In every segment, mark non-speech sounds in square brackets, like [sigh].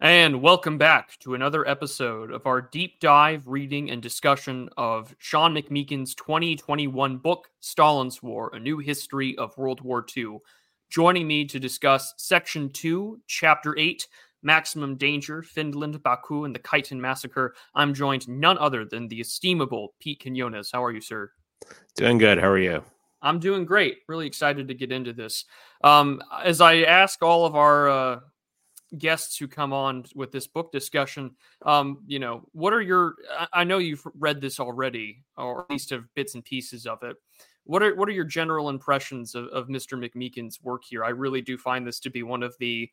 And welcome back to another episode of our deep dive reading and discussion of Sean McMeekin's 2021 book, Stalin's War A New History of World War II. Joining me to discuss Section 2, Chapter 8, Maximum Danger, Finland, Baku, and the Katyn Massacre, I'm joined none other than the estimable Pete Quinones. How are you, sir? Doing good. How are you? I'm doing great. Really excited to get into this. Um, as I ask all of our uh, guests who come on with this book discussion, um, you know, what are your? I know you've read this already, or at least have bits and pieces of it. What are what are your general impressions of, of Mr. McMeekin's work here? I really do find this to be one of the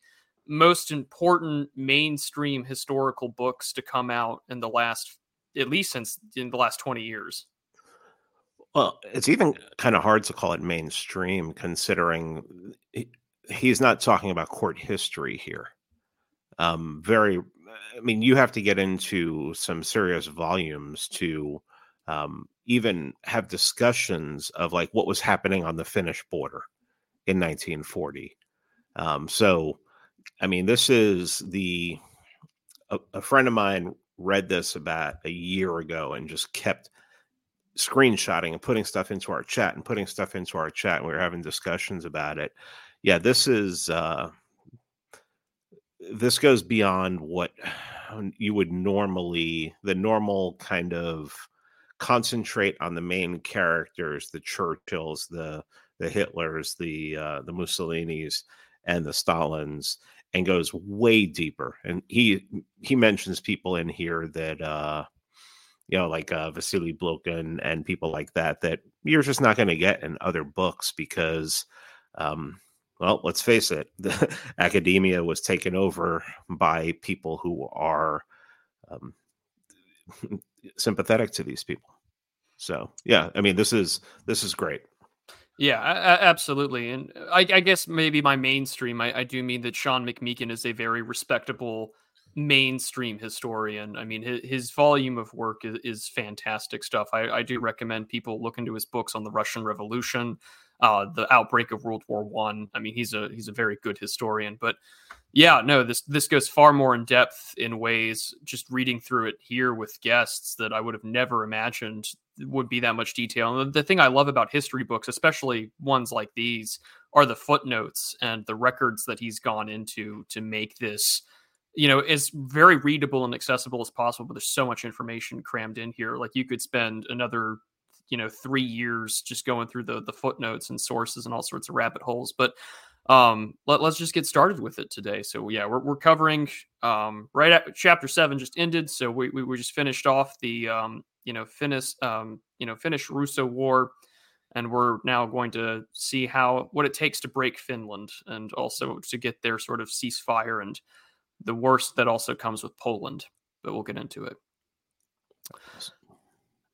most important mainstream historical books to come out in the last, at least since in the last twenty years. Well, it's even kind of hard to call it mainstream considering he's not talking about court history here um, very i mean you have to get into some serious volumes to um, even have discussions of like what was happening on the finnish border in 1940 um, so i mean this is the a, a friend of mine read this about a year ago and just kept screenshotting and putting stuff into our chat and putting stuff into our chat and we were having discussions about it. Yeah this is uh this goes beyond what you would normally the normal kind of concentrate on the main characters the churchills the the hitlers the uh the mussolinis and the stalins and goes way deeper. And he he mentions people in here that uh you know like uh vasily blokhin and people like that that you're just not going to get in other books because um well, let's face it, [laughs] the academia was taken over by people who are um, [laughs] sympathetic to these people. So, yeah, I mean, this is this is great. Yeah, absolutely. And I, I, guess maybe my mainstream, I, I, do mean that Sean McMeekin is a very respectable mainstream historian. I mean, his, his volume of work is, is fantastic stuff. I, I, do recommend people look into his books on the Russian Revolution, uh, the outbreak of World War One. I. I mean, he's a he's a very good historian, but yeah, no, this this goes far more in depth in ways. Just reading through it here with guests that I would have never imagined would be that much detail. And the thing I love about history books, especially ones like these, are the footnotes and the records that he's gone into to make this you know as very readable and accessible as possible but there's so much information crammed in here like you could spend another you know three years just going through the the footnotes and sources and all sorts of rabbit holes but um let, us just get started with it today. So yeah we're, we're covering um right at chapter seven just ended so we, we, we just finished off the um you know finnish um you know finnish russo war and we're now going to see how what it takes to break finland and also to get their sort of ceasefire and the worst that also comes with poland but we'll get into it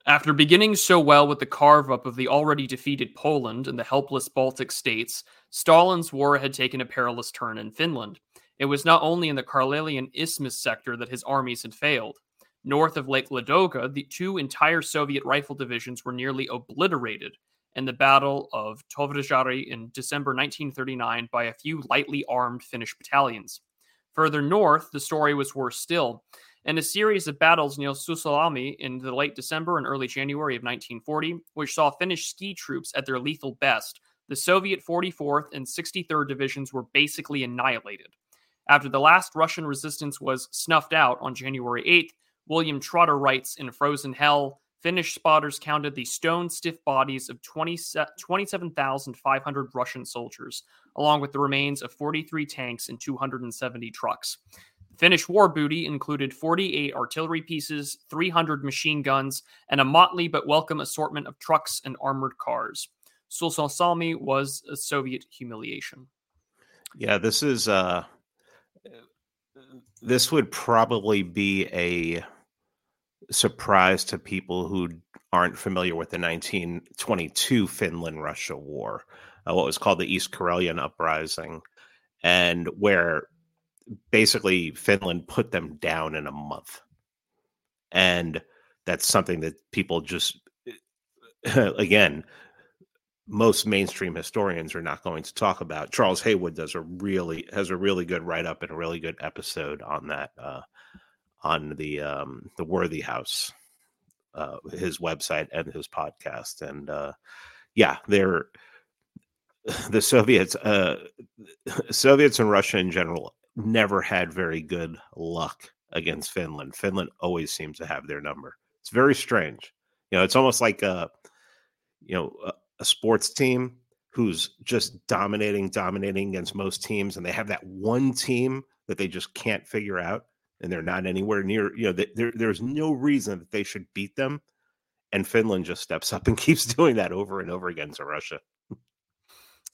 after beginning so well with the carve up of the already defeated Poland and the helpless Baltic states, Stalin's war had taken a perilous turn in Finland. It was not only in the Karelian Isthmus sector that his armies had failed. North of Lake Ladoga, the two entire Soviet rifle divisions were nearly obliterated in the Battle of Tvorozdjari in December 1939 by a few lightly armed Finnish battalions. Further north, the story was worse still and a series of battles near Suomussalmi in the late December and early January of 1940, which saw Finnish ski troops at their lethal best. The Soviet 44th and 63rd divisions were basically annihilated. After the last Russian resistance was snuffed out on January 8th, William Trotter writes in Frozen Hell Finnish spotters counted the stone stiff bodies of 20, 27,500 Russian soldiers, along with the remains of 43 tanks and 270 trucks. Finnish war booty included 48 artillery pieces, 300 machine guns, and a motley but welcome assortment of trucks and armored cars. Suomussalmi was a Soviet humiliation. Yeah, this is uh this would probably be a surprise to people who aren't familiar with the 1922 Finland Russia War, uh, what was called the East Karelian Uprising, and where basically Finland put them down in a month. And that's something that people just [laughs] again most mainstream historians are not going to talk about. Charles Haywood does a really has a really good write up and a really good episode on that uh, on the um, the Worthy House, uh, his website and his podcast, and uh, yeah, they're [sighs] the Soviets, uh, [laughs] Soviets and Russia in general never had very good luck against Finland. Finland always seems to have their number. It's very strange. You know, it's almost like a, you know, a, a sports team who's just dominating, dominating against most teams, and they have that one team that they just can't figure out, and they're not anywhere near. You know, there, there's no reason that they should beat them, and Finland just steps up and [laughs] keeps doing that over and over again to Russia.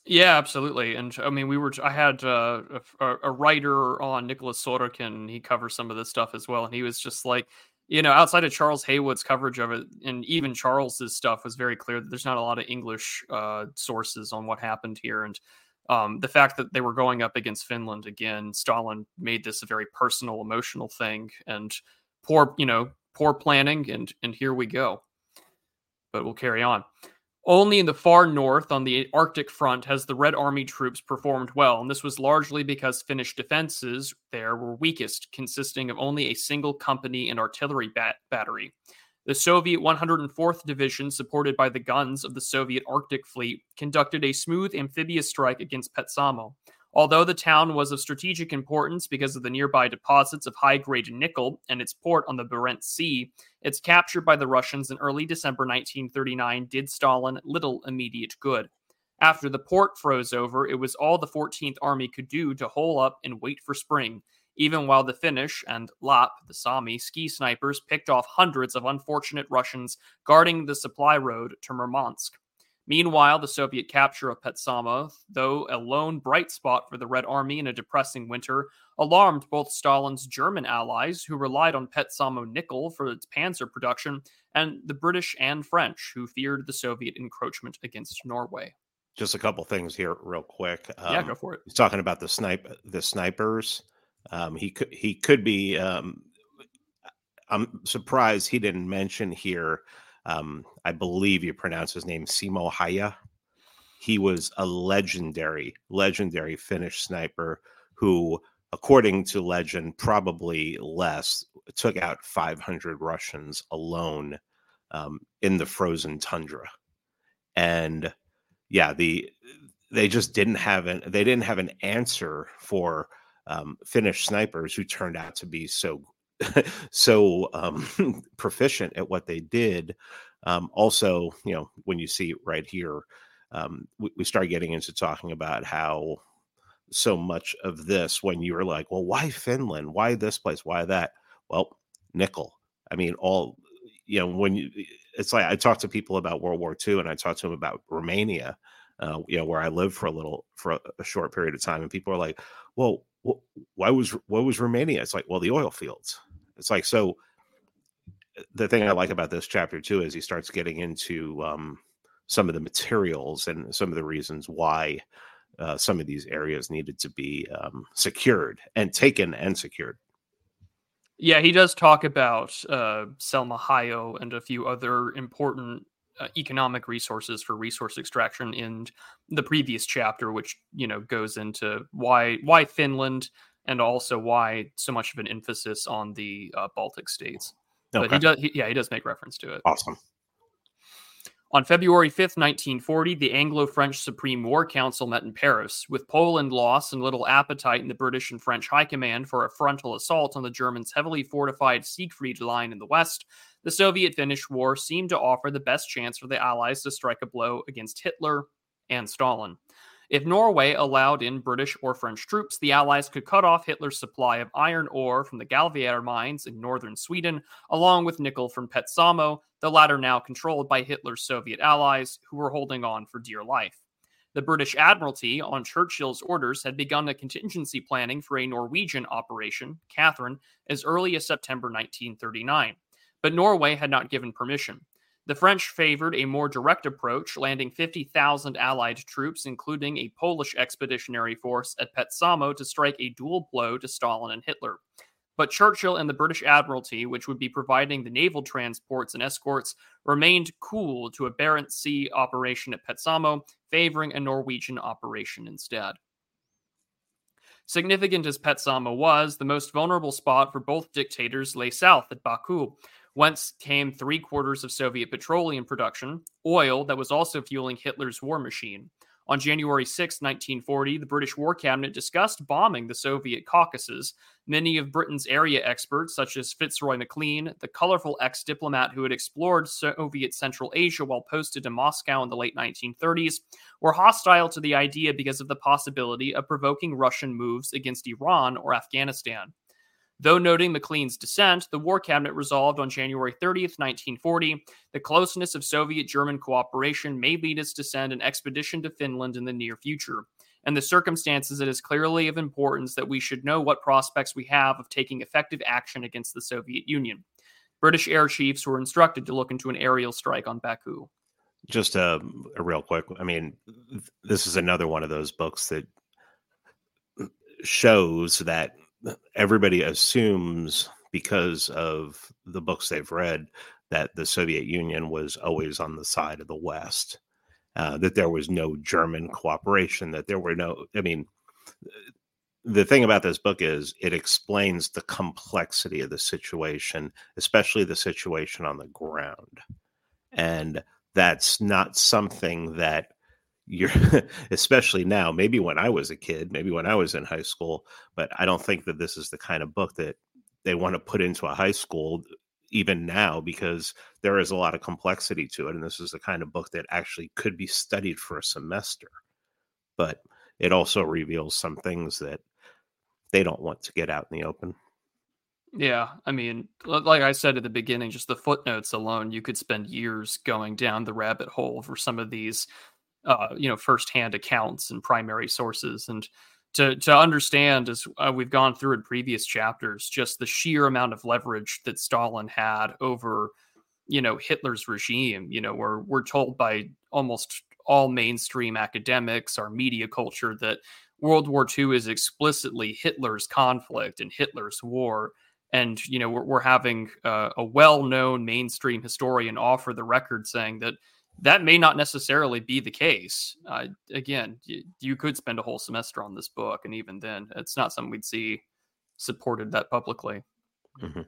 Yeah, absolutely. And I mean, we were, I had uh, a, a, writer on Nicholas Sorokin. He covers some of this stuff as well. And he was just like, you know, outside of Charles Haywood's coverage of it, and even Charles's stuff was very clear that there's not a lot of English uh, sources on what happened here. And um, the fact that they were going up against Finland again, Stalin made this a very personal, emotional thing, and poor, you know, poor planning. And and here we go. But we'll carry on. Only in the far north on the Arctic front has the Red Army troops performed well, and this was largely because Finnish defenses there were weakest, consisting of only a single company and artillery bat- battery. The Soviet 104th Division, supported by the guns of the Soviet Arctic Fleet, conducted a smooth amphibious strike against Petsamo. Although the town was of strategic importance because of the nearby deposits of high grade nickel and its port on the Barents Sea, its capture by the Russians in early December 1939 did Stalin little immediate good. After the port froze over, it was all the 14th Army could do to hole up and wait for spring, even while the Finnish and Lapp, the Sami, ski snipers picked off hundreds of unfortunate Russians guarding the supply road to Murmansk. Meanwhile, the Soviet capture of Petsamo, though a lone bright spot for the Red Army in a depressing winter, alarmed both Stalin's German allies, who relied on Petsamo nickel for its panzer production, and the British and French, who feared the Soviet encroachment against Norway. Just a couple things here, real quick. Um, yeah, go for it. He's talking about the snipe, the snipers. Um, he could he could be. Um, I'm surprised he didn't mention here um, I believe you pronounce his name Simo Häyhä. He was a legendary, legendary Finnish sniper who, according to legend, probably less, took out 500 Russians alone um, in the frozen tundra. And yeah, the they just didn't have an they didn't have an answer for um, Finnish snipers who turned out to be so [laughs] so um, [laughs] proficient at what they did. Um, also, you know, when you see it right here, um, we, we start getting into talking about how so much of this, when you were like, well, why Finland? Why this place? Why that? Well, nickel. I mean, all, you know, when you, it's like I talk to people about World War II and I talk to them about Romania, uh, you know, where I lived for a little, for a, short period of time. And people are like, well, why was what was Romania? It's like, well, the oil fields. It's like so. The thing I like about this chapter too is he starts getting into um, some of the materials and some of the reasons why uh, some of these areas needed to be um, secured and taken and secured. Yeah, he does talk about uh, Selma Hayo and a few other important uh, economic resources for resource extraction in the previous chapter, which you know goes into why why Finland and also why so much of an emphasis on the uh, Baltic states. Okay. But he does, he, yeah, he does make reference to it. Awesome. On February 5th, 1940, the Anglo French Supreme War Council met in Paris. With Poland lost and little appetite in the British and French High Command for a frontal assault on the Germans' heavily fortified Siegfried Line in the west, the Soviet Finnish War seemed to offer the best chance for the Allies to strike a blow against Hitler and Stalin. If Norway allowed in British or French troops, the Allies could cut off Hitler's supply of iron ore from the Gällivare mines in northern Sweden, along with nickel from Petsamo, the latter now controlled by Hitler's Soviet allies, who were holding on for dear life. The British Admiralty, on Churchill's orders, had begun a contingency planning for a Norwegian operation, Catherine, as early as September 1939. But Norway had not given permission. The French favored a more direct approach, landing 50,000 Allied troops, including a Polish expeditionary force at Petsamo, to strike a dual blow to Stalin and Hitler. but Churchill and the British Admiralty, which would be providing the naval transports and escorts, remained cool to a Barents Sea operation at Petsamo, favoring a Norwegian operation instead. Significant as Petsamo was, the most vulnerable spot for both dictators lay south at Baku, whence came three quarters of Soviet petroleum production, oil that was also fueling Hitler's war machine. On January 6, 1940, the British War Cabinet discussed bombing the Soviet Caucasus. Many of Britain's area experts, such as Fitzroy Maclean, the colorful ex diplomat who had explored Soviet Central Asia while posted in Moscow in the late 1930s, were hostile to the idea because of the possibility of provoking Russian moves against Iran or Afghanistan. Though noting Maclean's dissent, the War Cabinet resolved on January 30th, 1940, the closeness of Soviet German cooperation may lead us to send an expedition to Finland in the near future. And the circumstances, it is clearly of importance that we should know what prospects we have of taking effective action against the Soviet Union. British air chiefs were instructed to look into an aerial strike on Baku. Just a, a real quick, I mean, this is another one of those books that shows that everybody assumes because of the books they've read that the Soviet Union was always on the side of the West, uh, that there was no German cooperation, that there were no, I mean, the thing about this book is it explains the complexity of the situation, especially the situation on the ground. And that's not something that you're [laughs] especially now maybe when i was a kid maybe when i was in high school but i don't think that this is the kind of book that they want to put into a high school even now because there is a lot of complexity to it and this is the kind of book that actually could be studied for a semester but it also reveals some things that they don't want to get out in the open. Yeah, I mean, like I said at the beginning, just the footnotes alone, you could spend years going down the rabbit hole for some of these uh, you know firsthand accounts and primary sources. And to to understand as uh, we've gone through in previous chapters just the sheer amount of leverage that Stalin had over you know Hitler's regime you know we're we're told by almost all mainstream academics our media culture that World War II is explicitly Hitler's conflict and Hitler's war. And you know we're, we're having uh, a well-known mainstream historian offer the record saying that that may not necessarily be the case. Uh, again, you, you, could spend a whole semester on this book, and even then, it's not something we'd see supported that publicly. Mm-hmm.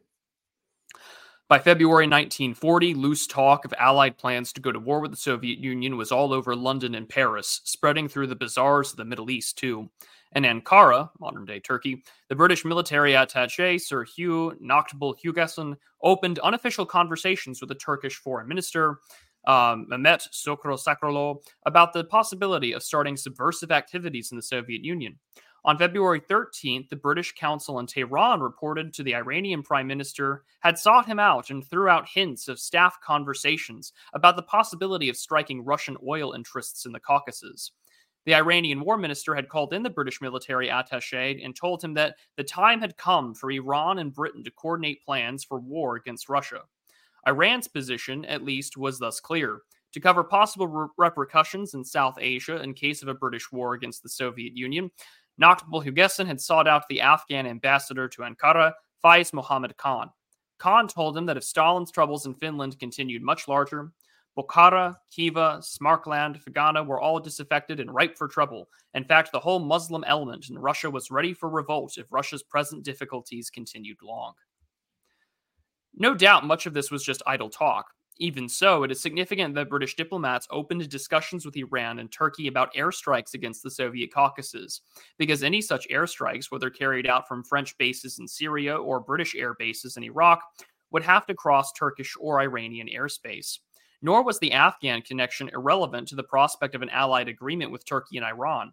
By February 1940, loose talk of Allied plans to go to war with the Soviet Union was all over London and Paris, spreading through the bazaars of the Middle East, too. In Ankara, modern day Turkey, the British military attache, Sir Hugh Nochtbul Hugesson, opened unofficial conversations with the Turkish foreign minister, um, Mehmet Sokollu about the possibility of starting subversive activities in the Soviet Union. On February 13th, the British Council in Tehran reported to the Iranian prime minister had sought him out and threw out hints of staff conversations about the possibility of striking Russian oil interests in the Caucasus. The Iranian war minister had called in the British military attaché and told him that the time had come for Iran and Britain to coordinate plans for war against Russia. Iran's position, at least, was thus clear to cover possible re- repercussions in South Asia in case of a British war against the Soviet Union. Knatchbull-Hugessen had sought out the Afghan ambassador to Ankara, Faiz Mohammad Khan. Khan told him that if Stalin's troubles in Finland continued much larger, Bukhara, Khiva, Samarkand, Fergana were all disaffected and ripe for trouble. In fact, the whole Muslim element in Russia was ready for revolt if Russia's present difficulties continued long. No doubt much of this was just idle talk. Even so, it is significant that British diplomats opened discussions with Iran and Turkey about airstrikes against the Soviet Caucasus, because any such airstrikes, whether carried out from French bases in Syria or British air bases in Iraq, would have to cross Turkish or Iranian airspace. Nor was the Afghan connection irrelevant to the prospect of an allied agreement with Turkey and Iran.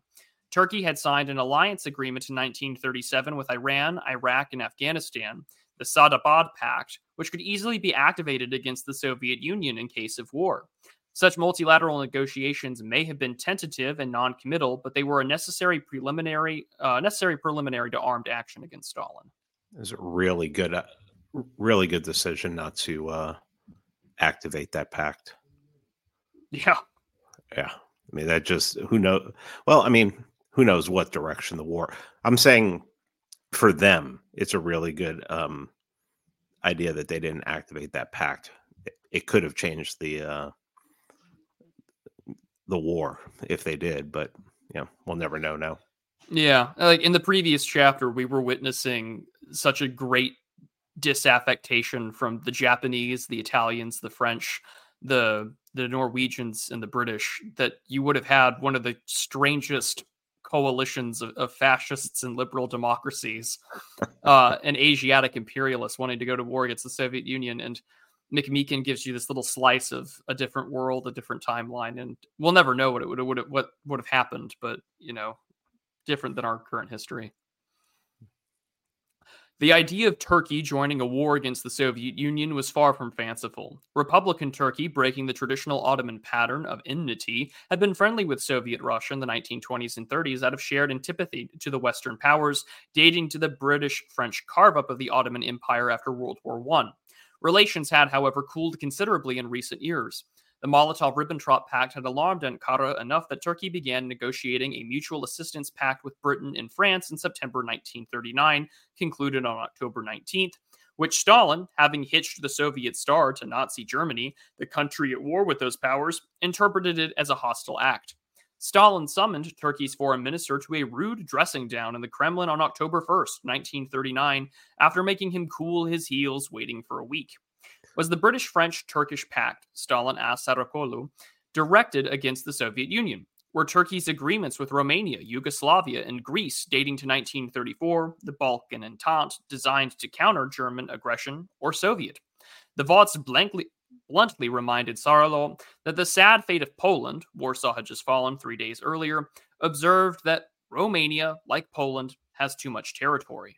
Turkey had signed an alliance agreement in 1937 with Iran, Iraq, and Afghanistan, the Sadabad Pact, which could easily be activated against the Soviet Union in case of war. Such multilateral negotiations may have been tentative and non-committal, but they were a necessary preliminary, uh, necessary preliminary to armed action against Stalin. It was a really good, uh, really good decision not to uh, activate that pact. Yeah, yeah. I mean, that just who knows? Well, I mean, who knows what direction the war? I'm saying for them, it's a really good um, idea that they didn't activate that pact. It, could have changed the uh, the war if they did, but you know, we'll never know now. Yeah, like in the previous chapter, we were witnessing such a great disaffectation from the Japanese, the Italians, the French, the the Norwegians, and the British that you would have had one of the strangest coalitions of, of fascists and liberal democracies uh, [laughs] and Asiatic imperialists wanting to go to war against the Soviet Union. And McMeekin gives you this little slice of a different world, a different timeline, and we'll never know what it would would what would have happened, but you know, different than our current history. The idea of Turkey joining a war against the Soviet Union was far from fanciful. Republican Turkey, breaking the traditional Ottoman pattern of enmity, had been friendly with Soviet Russia in the 1920s and 30s out of shared antipathy to the Western powers, dating to the British French carve up of the Ottoman Empire after World War I. Relations had, however, cooled considerably in recent years. The Molotov Ribbentrop Pact had alarmed Ankara enough that Turkey began negotiating a mutual assistance pact with Britain and France in September 1939, concluded on October 19th, which Stalin, having hitched the Soviet star to Nazi Germany, the country at war with those powers, interpreted it as a hostile act. Stalin summoned Turkey's foreign minister to a rude dressing down in the Kremlin on October 1st, 1939, after making him cool his heels waiting for a week was the British French Turkish Pact, Stalin asked Saracoğlu, directed against the Soviet Union? Were Turkey's agreements with Romania, Yugoslavia, and Greece dating to 1934, the Balkan Entente, designed to counter German aggression, or Soviet? The Vozhd blankly, bluntly reminded Sarlo that the sad fate of Poland, Warsaw had just fallen three days earlier, observed that Romania, like Poland, has too much territory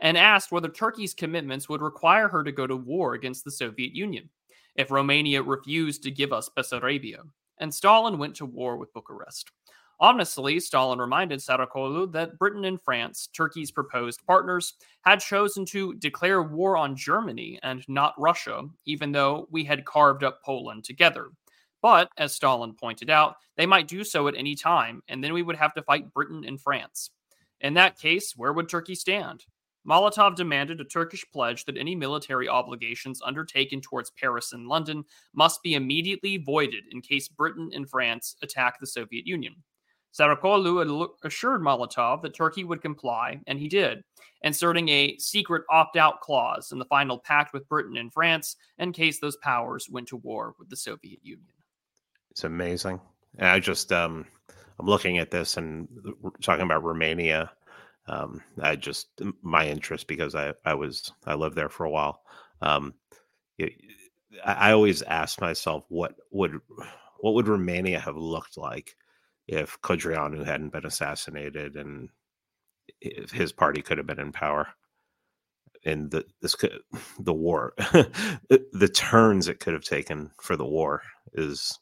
and asked whether Turkey's commitments would require her to go to war against the Soviet Union if Romania refused to give us Bessarabia, and Stalin went to war with Bucharest. Ominously, Stalin reminded Saracoğlu that Britain and France, Turkey's proposed partners, had chosen to declare war on Germany and not Russia, even though we had carved up Poland together. But, as Stalin pointed out, they might do so at any time, and then we would have to fight Britain and France. In that case, where would Turkey stand? Molotov demanded a Turkish pledge that any military obligations undertaken towards Paris and London must be immediately voided in case Britain and France attack the Soviet Union. Saracoğlu assured Molotov that Turkey would comply, and he did, inserting a secret opt out clause in the final pact with Britain and France in case those powers went to war with the Soviet Union. It's amazing. I just, um, I'm looking at this and talking about Romania um, I just my interest because I I was I lived there for a while. Um, it, I, always ask myself what would what would Romania have looked like if Codreanu hadn't been assassinated and if his party could have been in power and the this could, [sighs] the war [laughs] the turns it could have taken for the war is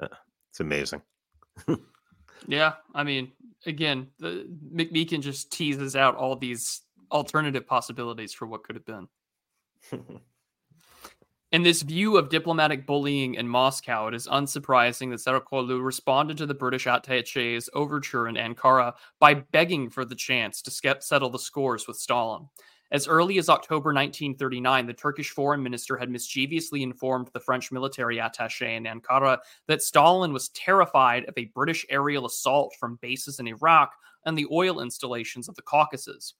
uh, it's amazing [laughs] yeah i mean again, the, McMeekin just teases out all these alternative possibilities for what could have been. [laughs] In this view of diplomatic bullying in Moscow, it is unsurprising that Saracoğlu responded to the British attache's overture in Ankara by begging for the chance to settle the scores with Stalin. As early as October 1939, the Turkish foreign minister had mischievously informed the French military attaché in Ankara that Stalin was terrified of a British aerial assault from bases in Iraq and the oil installations of the Caucasus.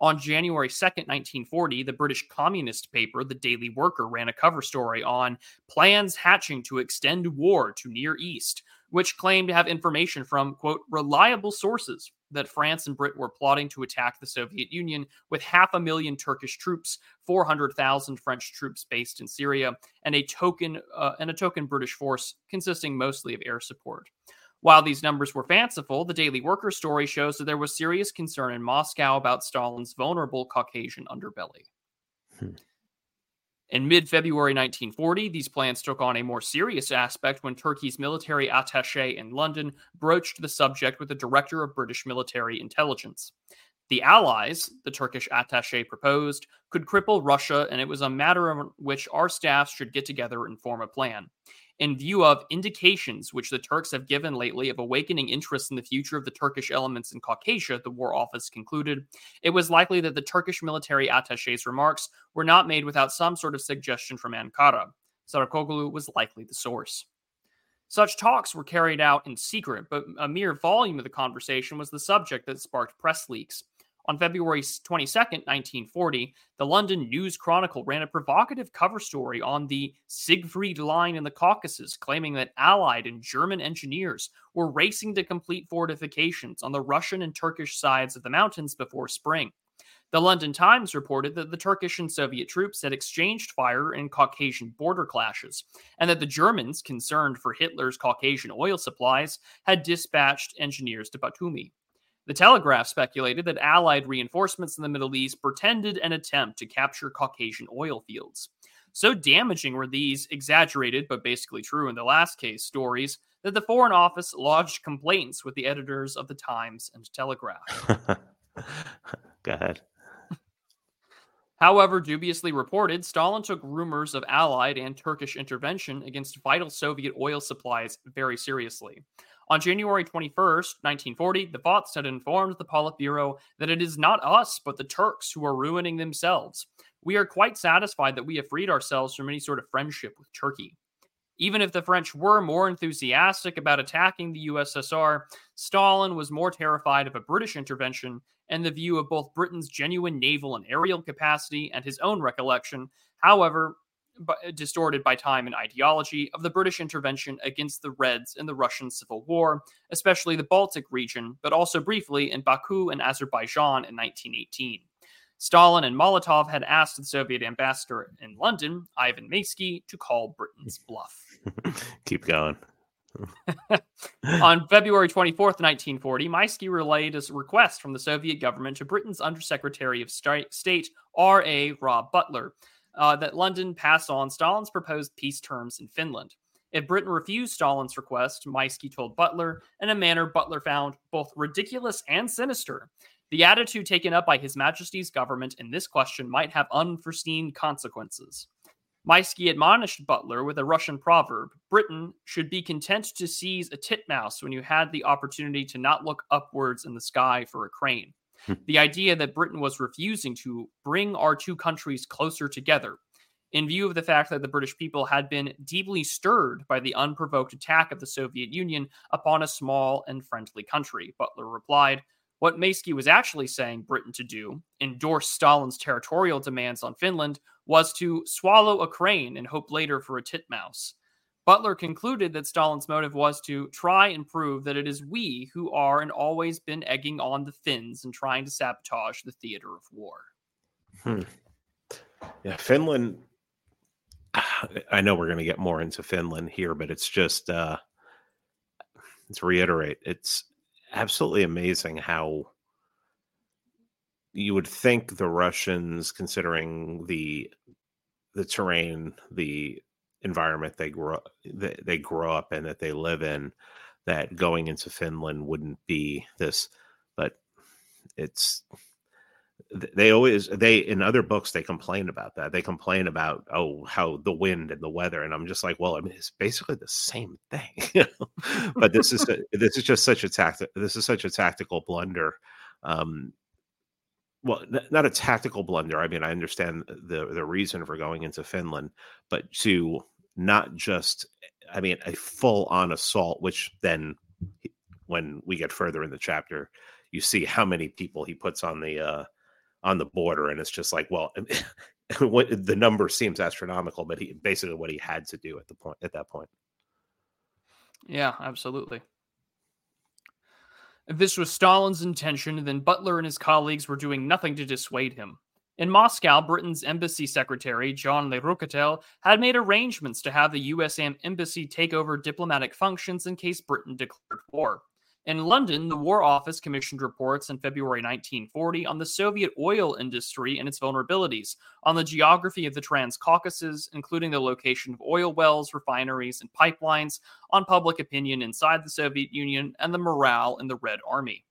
On January 2, 1940, the British communist paper, The Daily Worker, ran a cover story on plans hatching to extend war to Near East, which claimed to have information from, quote, reliable sources that France and Britain were plotting to attack the Soviet Union with half a million Turkish troops, 400,000 French troops based in Syria, and a token uh, and a token British force consisting mostly of air support. While these numbers were fanciful, the Daily Worker story shows that there was serious concern in Moscow about Stalin's vulnerable Caucasian underbelly. Hmm. In mid February 1940, these plans took on a more serious aspect when Turkey's military attache in London broached the subject with the director of British military intelligence. The allies, the Turkish attache proposed, could cripple Russia, and it was a matter on which our staffs should get together and form a plan. In view of indications which the Turks have given lately of awakening interest in the future of the Turkish elements in Caucasia, the War Office concluded, it was likely that the Turkish military attache's remarks were not made without some sort of suggestion from Ankara. Saracoglu was likely the source. Such talks were carried out in secret, but a mere volume of the conversation was the subject that sparked press leaks. On February 22, 1940, the London News Chronicle ran a provocative cover story on the Siegfried Line in the Caucasus, claiming that Allied and German engineers were racing to complete fortifications on the Russian and Turkish sides of the mountains before spring. The London Times reported that the Turkish and Soviet troops had exchanged fire in Caucasian border clashes, and that the Germans, concerned for Hitler's Caucasian oil supplies, had dispatched engineers to Batumi. The Telegraph speculated that Allied reinforcements in the Middle East pretended an attempt to capture Caucasian oil fields. So damaging were these exaggerated, but basically true in the last case, stories that the Foreign Office lodged complaints with the editors of the Times and Telegraph. [laughs] Go ahead. However, dubiously reported, Stalin took rumors of Allied and Turkish intervention against vital Soviet oil supplies very seriously. On January 21st, 1940, the Vozhd had informed the Politburo that it is not us, but the Turks who are ruining themselves. We are quite satisfied that we have freed ourselves from any sort of friendship with Turkey. Even if the French were more enthusiastic about attacking the USSR, Stalin was more terrified of a British intervention and the view of both Britain's genuine naval and aerial capacity and his own recollection. However, Uh, distorted by time and ideology of the British intervention against the Reds in the Russian Civil War, especially the Baltic region, but also briefly in Baku and Azerbaijan in 1918. Stalin and Molotov had asked the Soviet ambassador in London, Ivan Maisky, to call Britain's bluff. [laughs] Keep going. [laughs] On February 24th, 1940, Maysky relayed a request from the Soviet government to Britain's Undersecretary of State, R.A. Rab Butler, uh, that London pass on Stalin's proposed peace terms in Finland. If Britain refused Stalin's request, Maisky told Butler, in a manner Butler found both ridiculous and sinister, the attitude taken up by His Majesty's government in this question might have unforeseen consequences. Maisky admonished Butler with a Russian proverb Britain should be content to seize a titmouse when you had the opportunity to not look upwards in the sky for a crane. Hmm. the idea that Britain was refusing to bring our two countries closer together, in view of the fact that the British people had been deeply stirred by the unprovoked attack of the Soviet Union upon a small and friendly country. Butler replied, What Maisky was actually saying Britain to do, endorse Stalin's territorial demands on Finland, was to swallow a crane and hope later for a titmouse. Butler concluded that Stalin's motive was to try and prove that it is we who are and always been egging on the Finns and trying to sabotage the theater of war. Hmm. Yeah, Finland. [sighs] I know we're going to get more into Finland here, but it's just uh, let's reiterate. It's absolutely amazing how you would think the Russians, considering the the terrain, the environment they grow they, they grow up in that they live in that going into Finland wouldn't be this but it's they always they in other books they complain about that. They complain about oh how the wind and the weather and i'm just like well i mean it's basically the same thing [laughs] but this is a, [laughs] this is just such a tactic this is such a tactical blunder um well not a tactical blunder i mean i understand the the reason for going into finland but to not just i mean a full on assault which then when we get further in the chapter you see how many people he puts on the uh on the border and it's just like well [laughs] what the number seems astronomical but he basically what he had to do at the point at that point. Yeah absolutely if this was Stalin's intention, then Butler and his colleagues were doing nothing to dissuade him. In Moscow, Britain's embassy secretary, John Le Rougetel, had made arrangements to have the USM embassy take over diplomatic functions in case Britain declared war. In London, the War Office commissioned reports in February 1940 on the Soviet oil industry and its vulnerabilities, on the geography of the Transcaucasus, including the location of oil wells, refineries, and pipelines, on public opinion inside the Soviet Union, and the morale in the Red Army.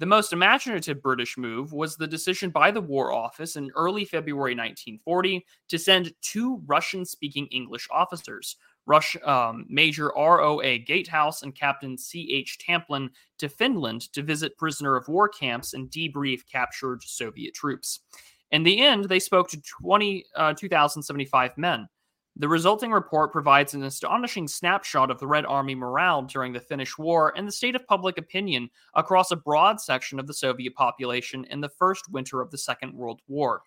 The most imaginative British move was the decision by the War Office in early February 1940 to send two Russian speaking English officers, Rush um, Major R.O.A. Gatehouse and Captain C.H. Tamplin to Finland to visit prisoner of war camps and debrief captured Soviet troops. In the end, they spoke to 20, uh, 2,075 men. The resulting report provides an astonishing snapshot of the Red Army morale during the Finnish War and the state of public opinion across a broad section of the Soviet population in the first winter of the Second World War.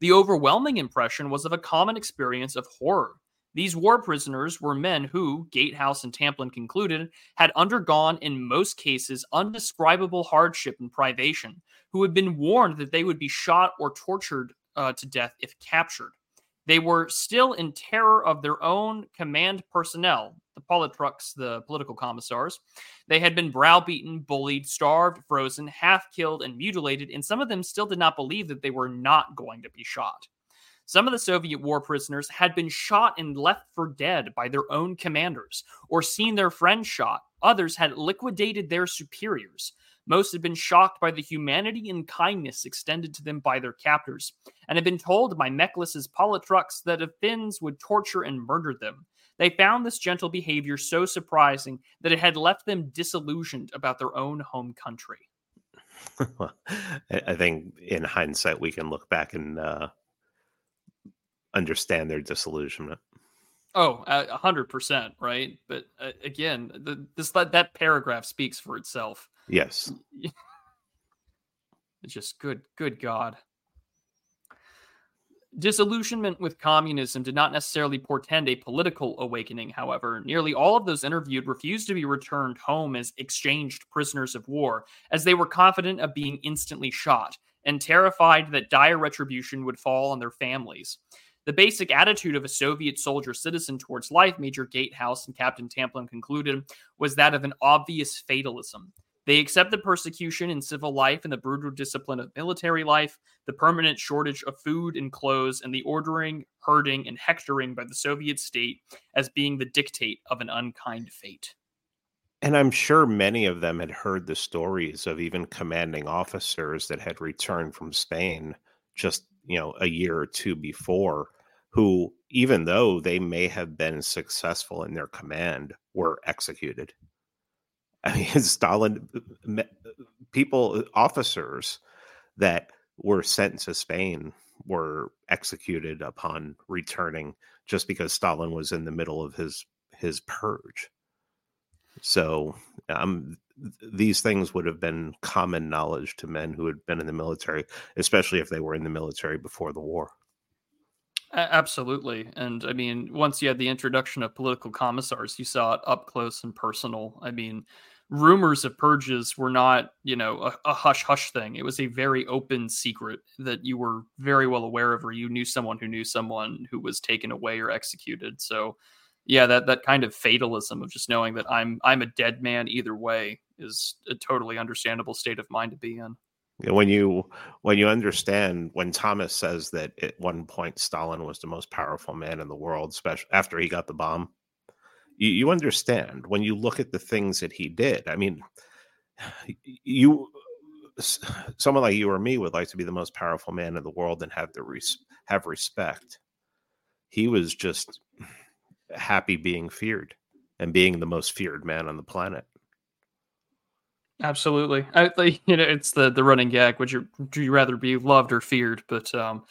The overwhelming impression was of a common experience of horror. These war prisoners were men who, Gatehouse and Tamplin concluded, had undergone, in most cases, undescribable hardship and privation, who had been warned that they would be shot or tortured uh, to death if captured. They were still in terror of their own command personnel, the politruks, the political commissars. They had been browbeaten, bullied, starved, frozen, half killed, and mutilated, and some of them still did not believe that they were not going to be shot. Some of the Soviet war prisoners had been shot and left for dead by their own commanders, or seen their friends shot. Others had liquidated their superiors. Most had been shocked by the humanity and kindness extended to them by their captors, and had been told by Mekhlis's politruks that the Finns would torture and murder them. They found this gentle behavior so surprising that it had left them disillusioned about their own home country. [laughs] I think in hindsight, we can look back and uh, understand their disillusionment. Oh, a hundred percent, right? But uh, again, the, this that, that paragraph speaks for itself. Yes. [laughs] It's just good, good God. Disillusionment with communism did not necessarily portend a political awakening, however. Nearly all of those interviewed refused to be returned home as exchanged prisoners of war, as they were confident of being instantly shot and terrified that dire retribution would fall on their families. The basic attitude of a Soviet soldier citizen towards life, Major Gatehouse and Captain Tamplin concluded, was that of an obvious fatalism. They accept the persecution in civil life and the brutal discipline of military life, the permanent shortage of food and clothes, and the ordering, herding, and hectoring by the Soviet state as being the dictate of an unkind fate. And I'm sure many of them had heard the stories of even commanding officers that had returned from Spain just, you know, a year or two before who, even though they may have been successful in their command, were executed. I mean, [laughs] Stalin, people, officers that were sent to Spain were executed upon returning just because Stalin was in the middle of his his purge. So um, these things would have been common knowledge to men who had been in the military, especially if they were in the military before the war. Absolutely. And I mean, once you had the introduction of political commissars, you saw it up close and personal. I mean, rumors of purges were not, you know, a, a hush hush thing. It was a very open secret that you were very well aware of, or you knew someone who knew someone who was taken away or executed. So, yeah, that that kind of fatalism of just knowing that I'm I'm a dead man either way is a totally understandable state of mind to be in when you when you understand when Thomas says that at one point Stalin was the most powerful man in the world, especially after he got the bomb, you, you understand when you look at the things that he did. I mean, you someone like you or me would like to be the most powerful man in the world and have the res- have respect. He was just happy being feared and being the most feared man on the planet. Absolutely. I think [laughs] you know it's the the running gag. Would you do you rather be loved or feared? But um,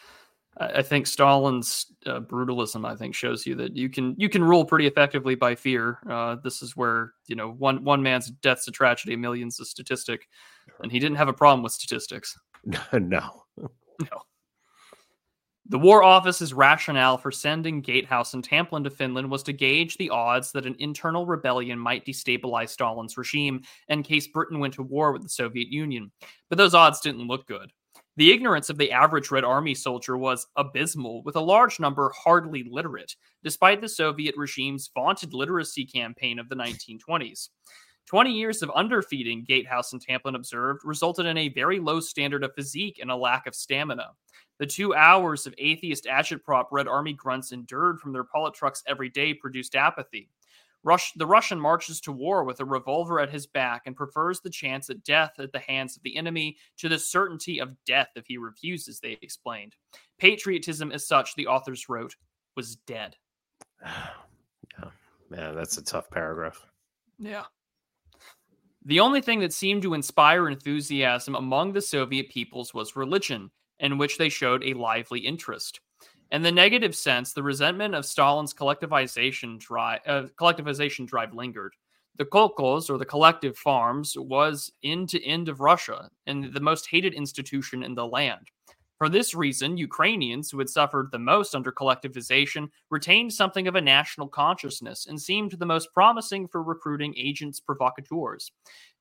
I, I think Stalin's uh, brutalism, I think, shows you that you can you can rule pretty effectively by fear. Uh, this is where you know one one man's death's a tragedy, millions a statistic, and he didn't have a problem with statistics. [laughs] no, [laughs] no. The War Office's rationale for sending Gatehouse and Tamplin to Finland was to gauge the odds that an internal rebellion might destabilize Stalin's regime in case Britain went to war with the Soviet Union. But those odds didn't look good. The ignorance of the average Red Army soldier was abysmal, with a large number hardly literate, despite the Soviet regime's vaunted literacy campaign of the 1920s. 20 years of underfeeding, Gatehouse and Tamplin observed, resulted in a very low standard of physique and a lack of stamina. The two hours of atheist agitprop Red Army grunts endured from their politruks every day produced apathy. Rush, the Russian marches to war with a revolver at his back and prefers the chance of death at the hands of the enemy to the certainty of death if he refuses, they explained. Patriotism, as such, the authors wrote, was dead. [sighs] Yeah. Man, that's a tough paragraph. Yeah. The only thing that seemed to inspire enthusiasm among the Soviet peoples was religion, in which they showed a lively interest. In the negative sense, the resentment of Stalin's collectivization drive, uh, collectivization drive lingered. The kolkhoz, or the collective farms, was end to end of Russia and the most hated institution in the land. For this reason, Ukrainians, who had suffered the most under collectivization, retained something of a national consciousness and seemed the most promising for recruiting agents provocateurs.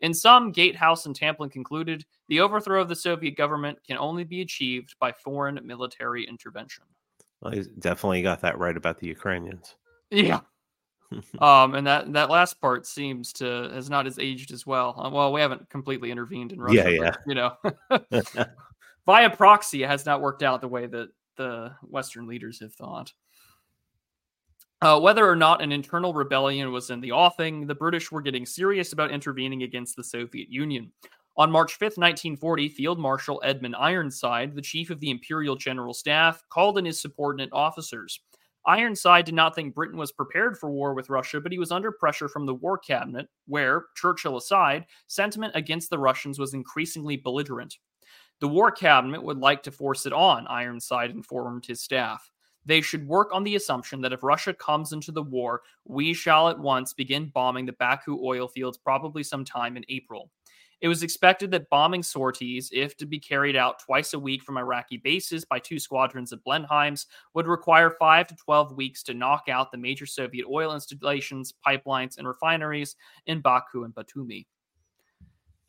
In sum, Gatehouse and Tamplin concluded the overthrow of the Soviet government can only be achieved by foreign military intervention. Well, he's definitely got that right about the Ukrainians. Yeah. [laughs] um, and that that last part seems to has not as aged as well. Uh, well, we haven't completely intervened in Russia. Yeah, yeah. But, you know, [laughs] [laughs] via proxy, has not worked out the way that the Western leaders have thought. Uh, whether or not an internal rebellion was in the offing, the British were getting serious about intervening against the Soviet Union. On March 5, 1940, Field Marshal Edmund Ironside, the chief of the Imperial General Staff, called in his subordinate officers. Ironside did not think Britain was prepared for war with Russia, but he was under pressure from the War Cabinet, where, Churchill aside, sentiment against the Russians was increasingly belligerent. The War Cabinet would like to force it on, Ironside informed his staff. They should work on the assumption that if Russia comes into the war, we shall at once begin bombing the Baku oil fields probably sometime in April. It was expected that bombing sorties, if to be carried out twice a week from Iraqi bases by two squadrons of Blenheims, would require 5 to 12 weeks to knock out the major Soviet oil installations, pipelines, and refineries in Baku and Batumi.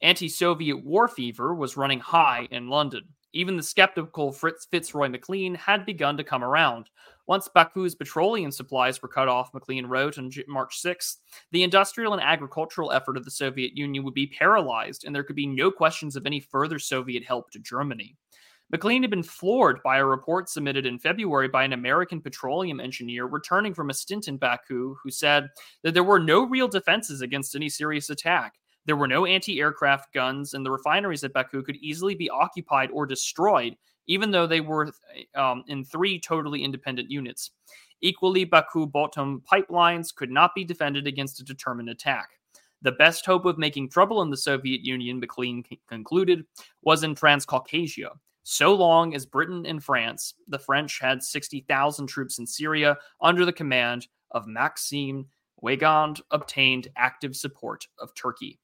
Anti Soviet war fever was running high in London. Even the skeptical Fritz Fitzroy Maclean had begun to come around. Once Baku's petroleum supplies were cut off, Maclean wrote on March 6th, the industrial and agricultural effort of the Soviet Union would be paralyzed, and there could be no questions of any further Soviet help to Germany. Maclean had been floored by a report submitted in February by an American petroleum engineer returning from a stint in Baku who said that there were no real defenses against any serious attack. There were no anti aircraft guns, and the refineries at Baku could easily be occupied or destroyed, even though they were um, in three totally independent units. Equally, Baku Batum pipelines could not be defended against a determined attack. The best hope of making trouble in the Soviet Union, Maclean concluded, was in Transcaucasia. So long as Britain and France, the French had 60,000 troops in Syria under the command of Maxime Weygand, obtained active support of Turkey.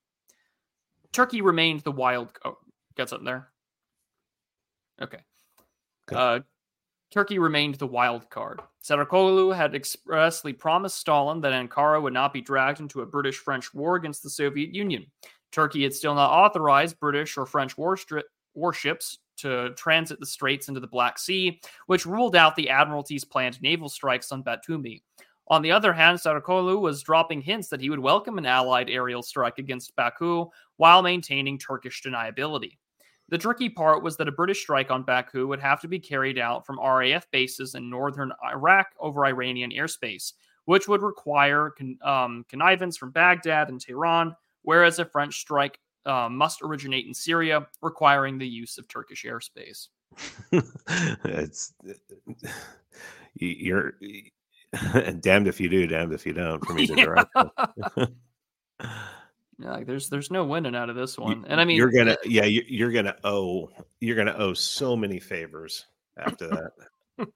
Turkey remained the wild. Oh, got something there. Okay. Uh, Turkey remained the wild card. Saracoglu had expressly promised Stalin that Ankara would not be dragged into a British French war against the Soviet Union. Turkey had still not authorized British or French warstri- warships to transit the straits into the Black Sea, which ruled out the Admiralty's planned naval strikes on Batumi. On the other hand, Saracoglu was dropping hints that he would welcome an Allied aerial strike against Baku while maintaining Turkish deniability. The tricky part was that a British strike on Baku would have to be carried out from RAF bases in northern Iraq over Iranian airspace, which would require con- um, connivance from Baghdad and Tehran, whereas a French strike uh, must originate in Syria, requiring the use of Turkish airspace. [laughs] it's you're [laughs] damned if you do, damned if you don't. For me to [laughs] direct. [laughs] yeah, like there's there's no winning out of this one, and I mean you're gonna yeah you, are gonna owe you're gonna owe so many favors after that.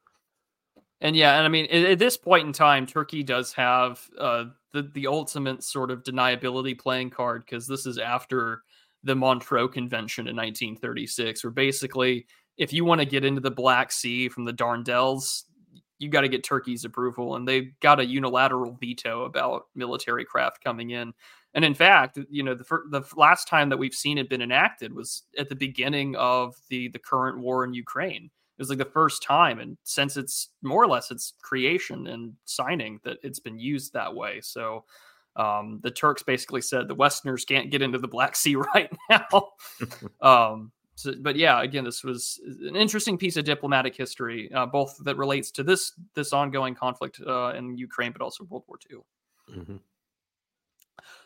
and yeah, and I mean at, at, this point in time, Turkey does have uh, the the ultimate sort of deniability playing card because this is after the Montreux Convention in 1936, where basically if you want to get into the Black Sea from the Dardanelles, you got to get Turkey's approval, and they got a unilateral veto about military craft coming in. And in fact, you know, the the last time that we've seen it been enacted was at the beginning of the the current war in Ukraine. It was like the first time, and since it's more or less its creation and signing that it's been used that way. So um, the Turks basically said the Westerners can't get into the Black Sea [laughs] right now. [laughs] um, so, but yeah, again, this was an interesting piece of diplomatic history, uh, both that relates to this this ongoing conflict uh, in Ukraine, but also World War II. Mm-hmm.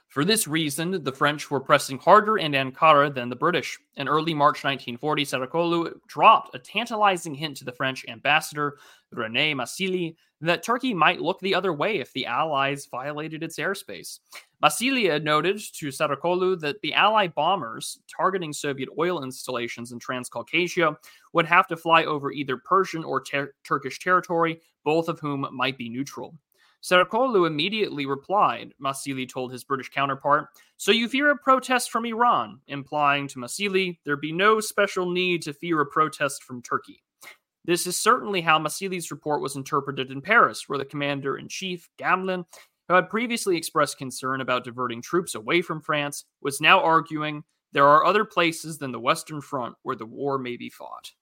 For this reason, the French were pressing harder in Ankara than the British. In early March 1940, Saracoğlu dropped a tantalizing hint to the French ambassador, René Massigli, that Turkey might look the other way if the Allies violated its airspace. Massigli noted to Saracoğlu that the Allied bombers targeting Soviet oil installations in Transcaucasia would have to fly over either Persian or ter- Turkish territory, both of whom might be neutral. Saracoğlu immediately replied, Massigli told his British counterpart, So you fear a protest from Iran, implying to Massigli there'd be no special need to fear a protest from Turkey. This is certainly how Massigli's report was interpreted in Paris, where the commander in chief, Gamelin, who had previously expressed concern about diverting troops away from France, was now arguing there are other places than the Western Front where the war may be fought.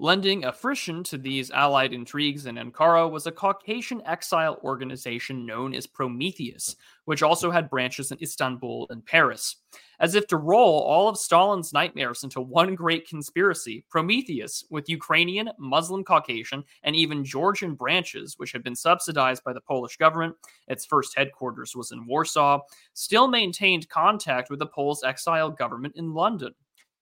Lending a frisson to these allied intrigues in Ankara was a Caucasian exile organization known as Prometheus, which also had branches in Istanbul and Paris. As if to roll all of Stalin's nightmares into one great conspiracy, Prometheus, with Ukrainian, Muslim Caucasian, and even Georgian branches, which had been subsidized by the Polish government, its first headquarters was in Warsaw, still maintained contact with the Poles' exile government in London.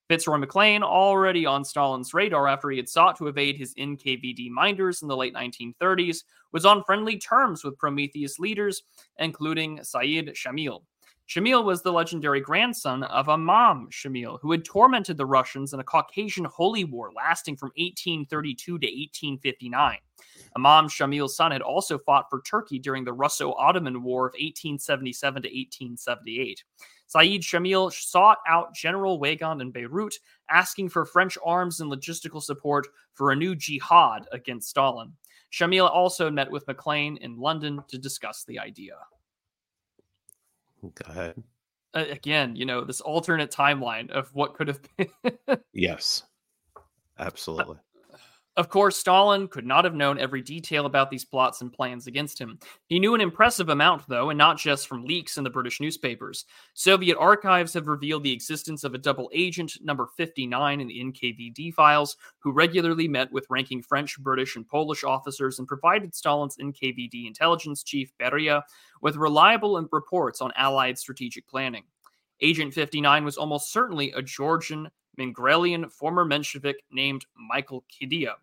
Fitzroy Maclean, already on Stalin's radar after he had sought to evade his NKVD minders in the late 1930s, was on friendly terms with Prometheus leaders, including Said Shamil. Shamil was the legendary grandson of Imam Shamil, who had tormented the Russians in a Caucasian holy war lasting from 1832 to 1859. Imam Shamil's son had also fought for Turkey during the Russo Ottoman War of 1877 to 1878. Said Shamil sought out General Weygand in Beirut, asking for French arms and logistical support for a new jihad against Stalin. Shamil also met with Maclean in London to discuss the idea. Go ahead. Uh, again, you know, this alternate timeline of what could have been. [laughs] yes, absolutely. Of course, Stalin could not have known every detail about these plots and plans against him. He knew an impressive amount, though, and not just from leaks in the British newspapers. Soviet archives have revealed the existence of a double agent, number 59 in the NKVD files, who regularly met with ranking French, British, and Polish officers and provided Stalin's NKVD intelligence chief, Beria, with reliable reports on Allied strategic planning. Agent 59 was almost certainly a Georgian Mingrelian former Menshevik named Michael Kedia,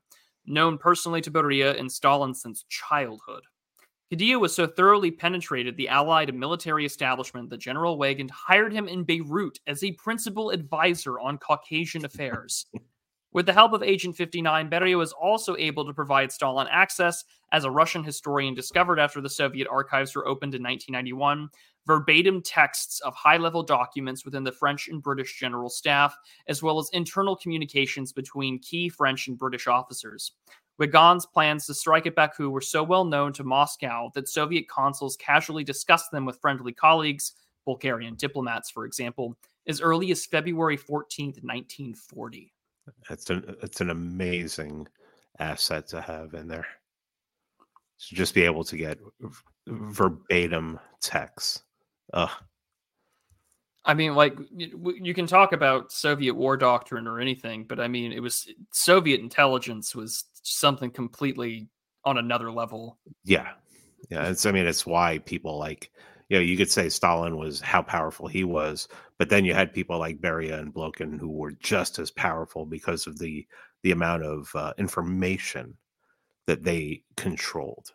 known personally to Beria and Stalin since childhood. Kedia was so thoroughly penetrated the Allied military establishment that General Weygand hired him in Beirut as a principal advisor on Caucasian affairs. With the help of Agent 59, Beria was also able to provide Stalin access, as a Russian historian discovered after the Soviet archives were opened in 1991, verbatim texts of high level documents within the French and British general staff, as well as internal communications between key French and British officers. Weygand's plans to strike at Baku were so well known to Moscow that Soviet consuls casually discussed them with friendly colleagues, Bulgarian diplomats, for example, as early as February 14, 1940. That's an, it's an amazing asset to have in there. To just be able to get verbatim text Ugh. I mean, like you can talk about Soviet war doctrine or anything, but I mean, it was Soviet intelligence was something completely on another level. Yeah, yeah. It's I mean, it's why people like you know you could say Stalin was how powerful he was, but then you had people like Beria and Blokhin who were just as powerful because of the the amount of uh, information that they controlled.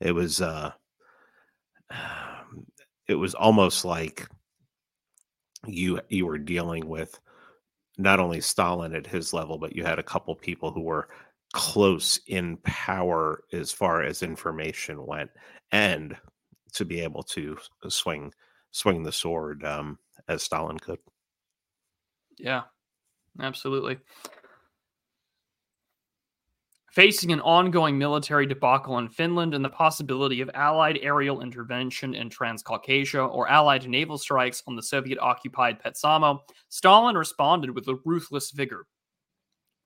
It was. uh [sighs] it was almost like you you were dealing with not only Stalin at his level, but you had a couple people who were close in power as far as information went, and to be able to swing swing the sword um, as Stalin could. Yeah, absolutely. Facing an ongoing military debacle in Finland and the possibility of Allied aerial intervention in Transcaucasia or Allied naval strikes on the Soviet occupied Petsamo, Stalin responded with a ruthless vigor.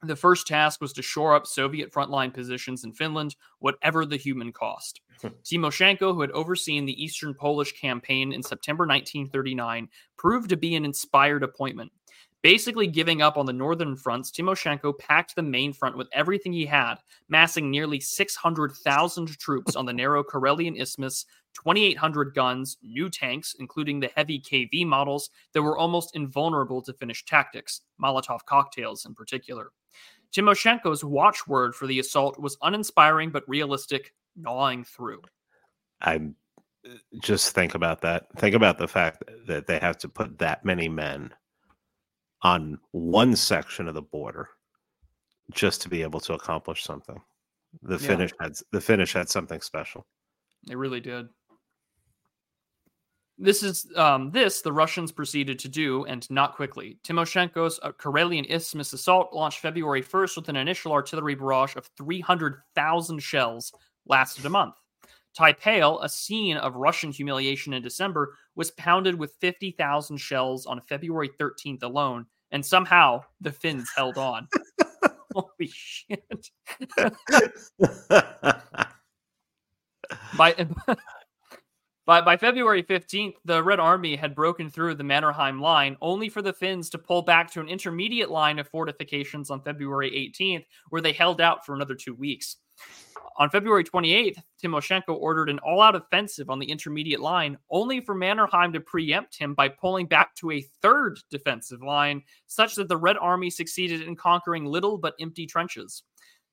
The first task was to shore up Soviet frontline positions in Finland, whatever the human cost. Hmm. Timoshenko, who had overseen the Eastern Polish campaign in September 1939, proved to be an inspired appointment. Basically giving up on the northern fronts, Timoshenko packed the main front with everything he had, massing nearly 600,000 troops on the narrow Karelian Isthmus, 2,800 guns, new tanks, including the heavy KV models that were almost invulnerable to Finnish tactics, Molotov cocktails in particular. Timoshenko's watchword for the assault was uninspiring but realistic, gnawing through. I uh, just think about that. Think about the fact that they have to put that many men on one section of the border just to be able to accomplish something. The yeah. Finnish had the Finnish had something special. They really did. This is um, this the Russians proceeded to do, and not quickly. Timoshenko's uh, Karelian Isthmus assault, launched February 1st with an initial artillery barrage of 300,000 shells, lasted a month. Taipale, a scene of Russian humiliation in December, was pounded with 50,000 shells on February 13th alone, and somehow the Finns held on. [laughs] Holy shit. by, [laughs] by, by February 15th, the Red Army had broken through the Mannerheim line, only for the Finns to pull back to an intermediate line of fortifications on February 18th, where they held out for another two weeks. On February 28th, Timoshenko ordered an all out offensive on the intermediate line, only for Mannerheim to preempt him by pulling back to a third defensive line, such that the Red Army succeeded in conquering little but empty trenches.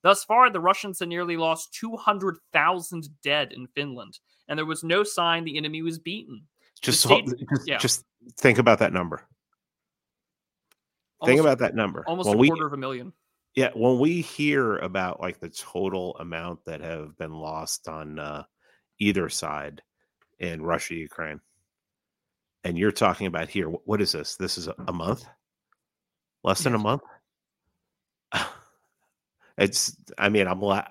Thus far, the Russians had nearly lost 200,000 dead in Finland, and there was no sign the enemy was beaten. Just, just, yeah. just think about that number. Almost, think about that number. Almost a quarter we, of a million. Yeah, when we hear about like the total amount that have been lost on uh, either side in Russia, Ukraine, and you're talking about here, what is this? This is a, a month, less than a month. [laughs] It's, I mean, I'm la-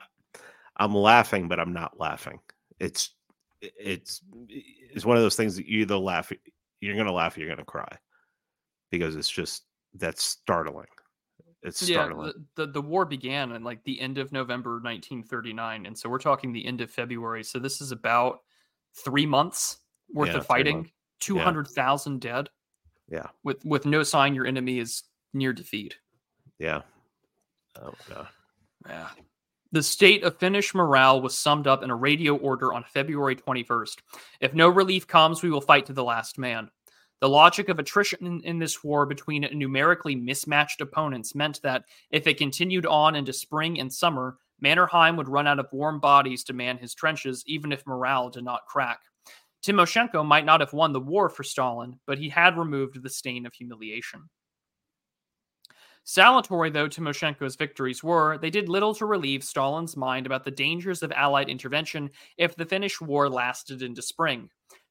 I'm laughing, but I'm not laughing. It's, it's, it's one of those things that you either laugh, you're gonna laugh, you're gonna cry, because it's just that's startling. It's yeah, the, the, the war began in like the end of November 1939, and so we're talking the end of February. So this is about three months worth yeah, of fighting, two hundred thousand yeah. dead. Yeah, with with no sign your enemy is near defeat. Yeah. Oh god. Yeah. The state of Finnish morale was summed up in a radio order on February 21st. If no relief comes, we will fight to the last man. The logic of attrition in, in, this war between numerically mismatched opponents meant that if it continued on into spring and summer, Mannerheim would run out of warm bodies to man his trenches, even if morale did not crack. Timoshenko might not have won the war for Stalin, but he had removed the stain of humiliation. Salutary though Timoshenko's victories were, they did little to relieve Stalin's mind about the dangers of Allied intervention if the Finnish war lasted into spring.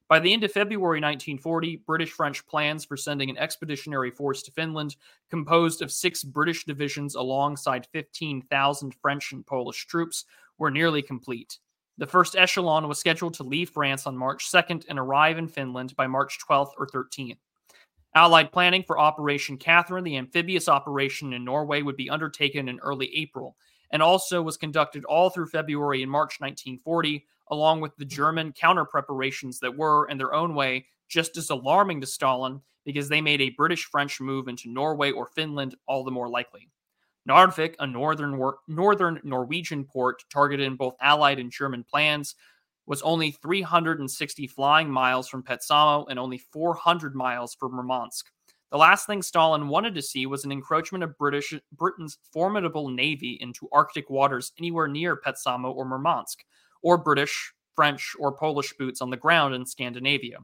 By the end of February 1940, British French plans for sending an expeditionary force to Finland, composed of six British divisions alongside 15,000 French and Polish troops, were nearly complete. The first echelon was scheduled to leave France on March 2nd and arrive in Finland by March 12th or 13th. Allied planning for Operation Catherine, the amphibious operation in Norway, would be undertaken in early April, and also was conducted all through February and March 1940, along with the German counter preparations that were, in their own way, just as alarming to Stalin because they made a British French move into Norway or Finland all the more likely. Narvik, a northern, northern Norwegian port targeted in both Allied and German plans, was only 360 flying miles from Petsamo and only 400 miles from Murmansk. The last thing Stalin wanted to see was an encroachment of British Britain's formidable navy into Arctic waters anywhere near Petsamo or Murmansk, or British, French, or Polish boots on the ground in Scandinavia.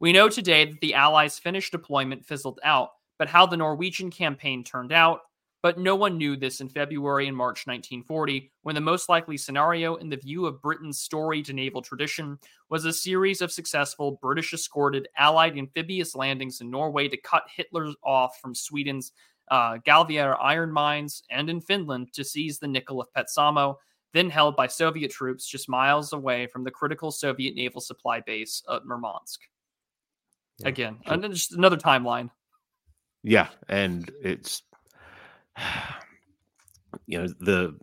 We know today that the Allies' Finnish deployment fizzled out, but how the Norwegian campaign turned out, but no one knew this in February and March 1940, when the most likely scenario, in the view of Britain's storied naval tradition, was a series of successful British escorted Allied amphibious landings in Norway to cut Hitler off from Sweden's uh, Gällivare iron mines, and in Finland to seize the nickel of Petsamo, then held by Soviet troops just miles away from the critical Soviet naval supply base at Murmansk. Yeah. Again, just another timeline. Yeah, and it's [sighs] you know the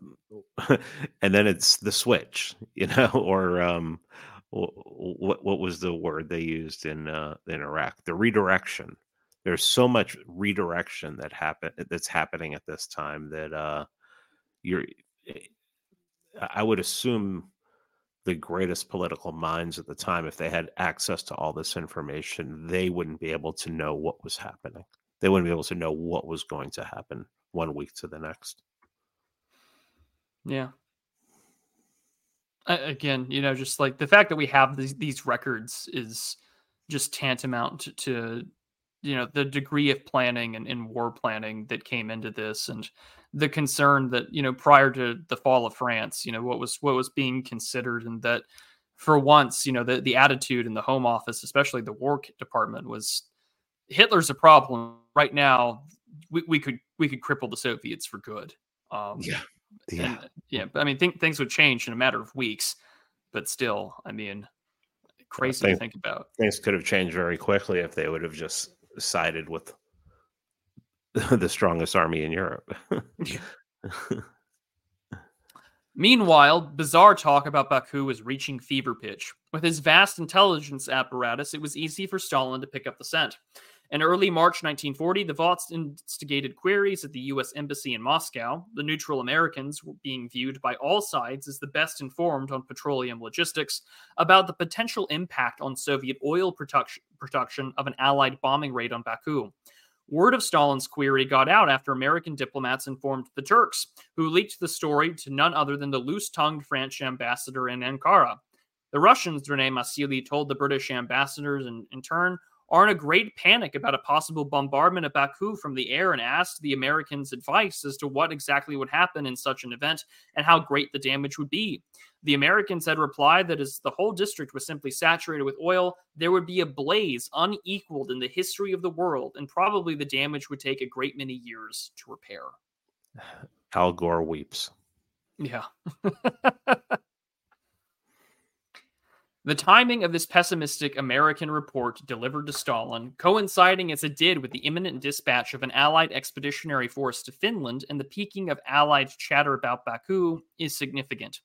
[laughs] and then it's the switch, [laughs] you know, or um what what was the word they used in uh in Iraq? The redirection. there's so much redirection that happen that's happening at this time that uh you're i would assume the greatest political minds at the time if they had access to all this information they wouldn't be able to know what was happening. They wouldn't be able to know what was going to happen one week to the next. Yeah. Again you know just like the fact that we have these, these records is just tantamount to, to you know the degree of planning and, and, war planning that came into this and the concern that you know prior to the fall of france you know what was what was being considered and that for once you know the, the attitude in the home office especially the war department was hitler's a problem. Right now we, we could we could cripple the soviets for good. Um, yeah. Yeah. and, yeah i mean think things would change in a matter of weeks but still i mean crazy think, to think about. things could have changed very quickly if they would have just sided with [laughs] the strongest army in Europe. [laughs] Meanwhile, bizarre talk about Baku was reaching fever pitch. With his vast intelligence apparatus, it was easy for Stalin to pick up the scent. In early March 1940, the Vozhd instigated queries at the U.S. Embassy in Moscow. The neutral Americans were being viewed by all sides as the best informed on petroleum logistics about the potential impact on Soviet oil production, production of an Allied bombing raid on Baku. Word of Stalin's query got out after American diplomats informed the Turks, who leaked the story to none other than the loose tongued French ambassador in Ankara. The Russians, Rene Massigli, told the British ambassadors in, in turn are in a great panic about a possible bombardment of Baku from the air and asked the Americans advice as to what exactly would happen in such an event and how great the damage would be. The Americans had replied that as the whole district was simply saturated with oil, there would be a blaze unequaled in the history of the world, and probably the damage would take a great many years to repair. [sighs] Al Gore weeps. Yeah. [laughs] The timing of this pessimistic American report delivered to Stalin, coinciding as it did with the imminent dispatch of an Allied expeditionary force to Finland and the peaking of Allied chatter about Baku, is significant.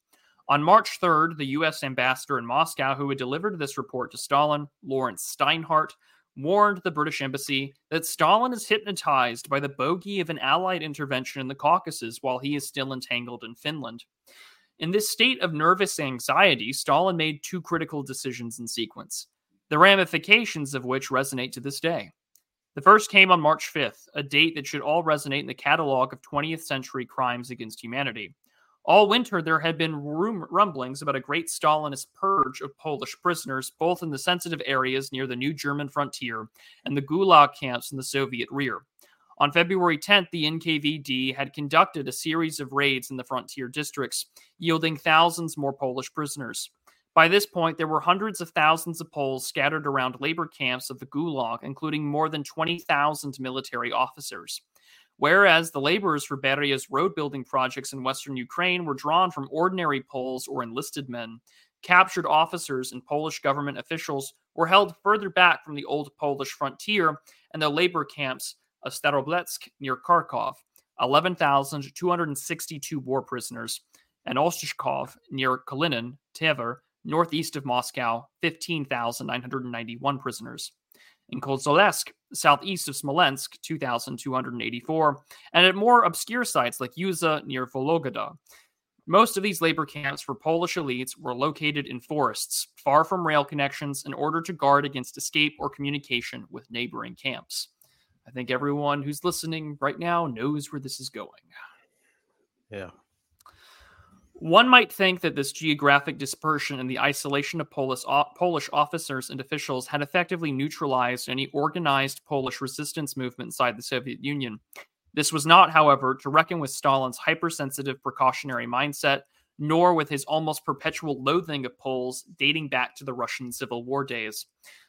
On March 3rd, the U.S. ambassador in Moscow, who had delivered this report to Stalin, Laurence Steinhardt, warned the British embassy that Stalin is hypnotized by the bogey of an Allied intervention in the Caucasus while he is still entangled in Finland. In this state of nervous anxiety, Stalin made two critical decisions in sequence, the ramifications of which resonate to this day. The first came on March 5th, a date that should all resonate in the catalog of 20th century crimes against humanity. All winter, there had been rumblings about a great Stalinist purge of Polish prisoners, both in the sensitive areas near the new German frontier and the Gulag camps in the Soviet rear. On February 10th, the NKVD had conducted a series of raids in the frontier districts, yielding thousands more Polish prisoners. By this point, there were hundreds of thousands of Poles scattered around labor camps of the Gulag, including more than 20,000 military officers. Whereas the laborers for Beria's road building projects in western Ukraine were drawn from ordinary Poles or enlisted men, captured officers and Polish government officials were held further back from the old Polish frontier and the labor camps of Starobelsk near Kharkov, 11,262 war prisoners, and Ostashkov near Kalinin, Tver, northeast of Moscow, 15,991 prisoners. In Kozelsk, southeast of Smolensk, 2,284, and at more obscure sites like Yuza near Vologda. Most of these labor camps for Polish elites were located in forests, far from rail connections, in order to guard against escape or communication with neighboring camps. I think everyone who's listening right now knows where this is going. Yeah. One might think that this geographic dispersion and the isolation of Polish, Polish officers and officials had effectively neutralized any organized Polish resistance movement inside the Soviet Union. This was not, however, to reckon with Stalin's hypersensitive precautionary mindset, nor with his almost perpetual loathing of Poles dating back to the Russian Civil War days.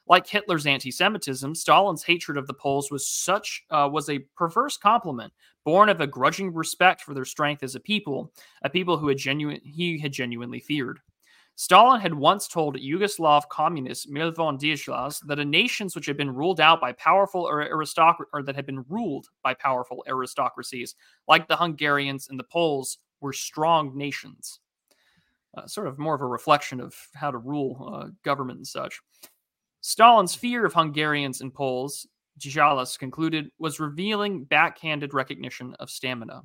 Like Hitler's anti-Semitism, Stalin's hatred of the Poles was such uh, was a perverse compliment, born of a grudging respect for their strength as a people, a people who had genuine he had genuinely feared. Stalin had once told Yugoslav communist Milivoj Djilas that nations which had been ruled out by powerful or that had been ruled by powerful aristocracies, like the Hungarians and the Poles, were strong nations. Uh, sort of more of a reflection of how to rule uh, government and such. Stalin's fear of Hungarians and Poles Djilas concluded, was revealing backhanded recognition of stamina.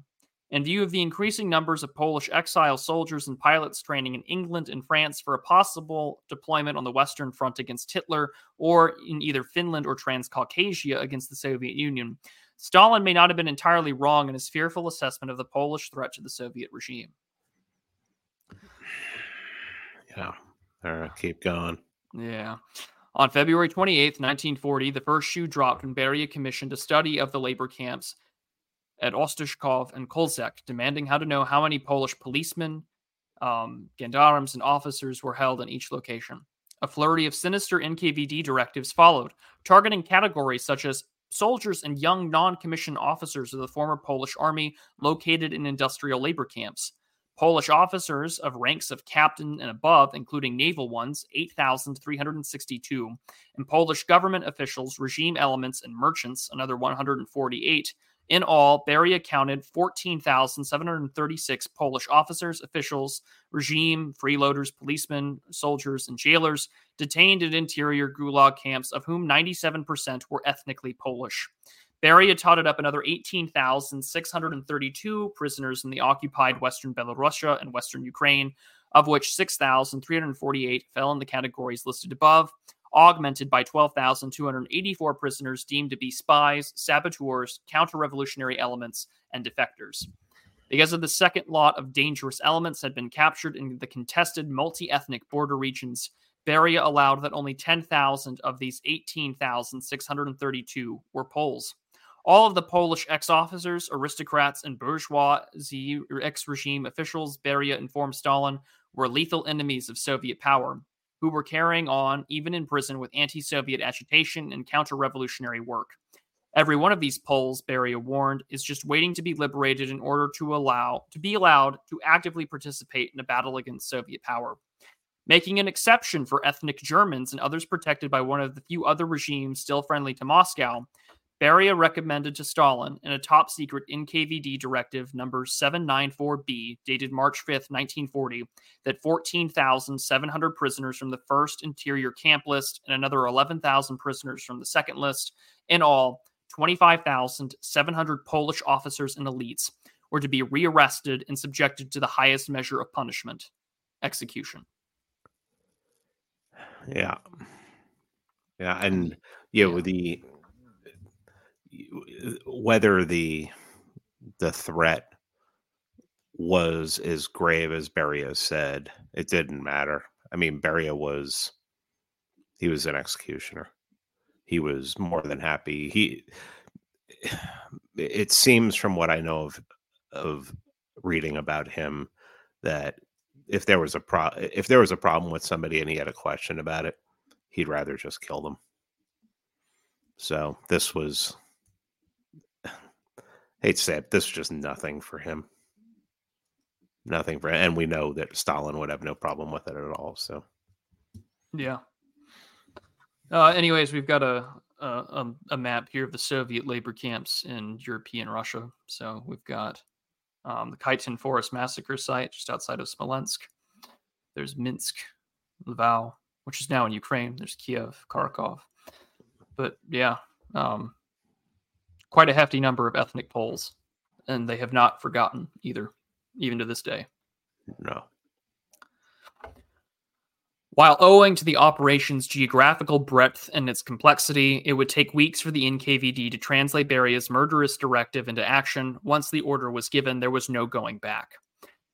In view of the increasing numbers of Polish exile soldiers and pilots training in England and France for a possible deployment on the Western Front against Hitler or in either Finland or Transcaucasia against the Soviet Union, Stalin may not have been entirely wrong in his fearful assessment of the Polish threat to the Soviet regime. [sighs] Yeah. All right, keep going. Yeah. On February 28, 1940, the first shoe dropped when Beria commissioned a study of the labor camps at Ostashkov and Kozelsk, demanding how to know how many Polish policemen, um, gendarmes, and officers were held in each location. A flurry of sinister NKVD directives followed, targeting categories such as soldiers and young non commissioned officers of the former Polish army located in industrial labor camps. Polish officers of ranks of captain and above, including naval ones, 8,362, and Polish government officials, regime elements, and merchants, another 148. In all, Beria counted 14,736 Polish officers, officials, regime, freeloaders, policemen, soldiers, and jailers detained in interior gulag camps, of whom 97% were ethnically Polish. Beria totted up another 18,632 prisoners in the occupied Western Belarusia and Western Ukraine, of which 6,348 fell in the categories listed above, augmented by 12,284 prisoners deemed to be spies, saboteurs, counter revolutionary elements, and defectors. Because of the second lot of dangerous elements had been captured in the contested multi ethnic border regions, Beria allowed that only 10,000 of these 18,632 were Poles. All of the Polish ex officers, aristocrats, and bourgeoisie ex regime officials, Beria informed Stalin, were lethal enemies of Soviet power, who were carrying on, even in prison, with anti Soviet agitation and counter revolutionary work. Every one of these Poles, Beria warned, is just waiting to be liberated in order to allow to be allowed to actively participate in a battle against Soviet power. Making an exception for ethnic Germans and others protected by one of the few other regimes still friendly to Moscow, Beria recommended to Stalin in a top secret NKVD directive number 794B, dated March 5, 1940, that 14,700 prisoners from the first interior camp list and another 11,000 prisoners from the second list, in all, 25,700 Polish officers and elites, were to be rearrested and subjected to the highest measure of punishment execution. Yeah. Yeah. And, yeah, yeah. with the whether the the threat was as grave as Beria said, it didn't matter. I mean, Beria was he was an executioner. He was more than happy. He it seems from what I know of of reading about him that if there was a pro if there was a problem with somebody and he had a question about it, he'd rather just kill them. So this was hate to say it, this is just nothing for him. Nothing for, and we know that Stalin would have no problem with it at all. So, yeah. Uh, anyways, we've got a, a a map here of the Soviet labor camps in European Russia. So we've got um, the Katyn Forest massacre site just outside of Smolensk. There's Minsk, Lvov, which is now in Ukraine. There's Kiev, Kharkov. But yeah, um, quite a hefty number of ethnic Poles, and they have not forgotten either, even to this day. No. While owing to the operation's geographical breadth and its complexity, it would take weeks for the NKVD to translate Beria's murderous directive into action. Once the order was given, there was no going back.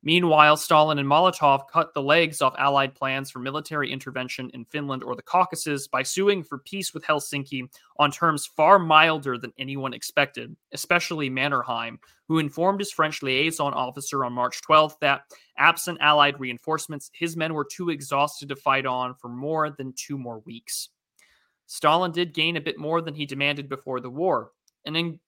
Meanwhile, Stalin and Molotov cut the legs off Allied plans for military intervention in Finland or the Caucasus by suing for peace with Helsinki on terms far milder than anyone expected, especially Mannerheim, who informed his French liaison officer on March 12th that, absent Allied reinforcements, his men were too exhausted to fight on for more than two more weeks. Stalin did gain a bit more than he demanded before the war. And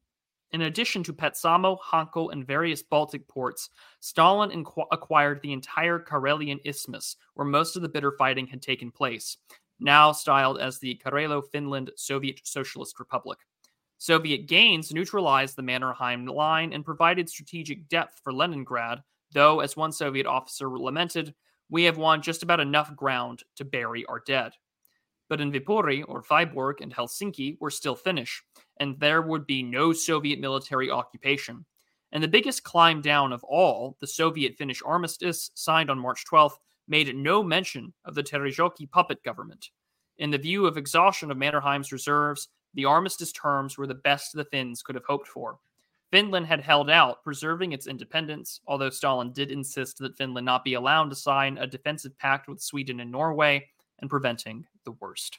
in addition to Petsamo, Hanko, and various Baltic ports, Stalin inqu- acquired the entire Karelian Isthmus, where most of the bitter fighting had taken place, now styled as the Karelo Finland Soviet Socialist Republic. Soviet gains neutralized the Mannerheim line and provided strategic depth for Leningrad, though, as one Soviet officer lamented, we have won just about enough ground to bury our dead. but in Viipuri or Viborg and Helsinki were still Finnish, and there would be no Soviet military occupation. And the biggest climb down of all, the Soviet Finnish armistice signed on March 12th, made no mention of the Terijoki puppet government. In the view of exhaustion of Mannerheim's reserves, the armistice terms were the best the Finns could have hoped for. Finland had held out, preserving its independence, although Stalin did insist that Finland not be allowed to sign a defensive pact with Sweden and Norway and preventing the worst.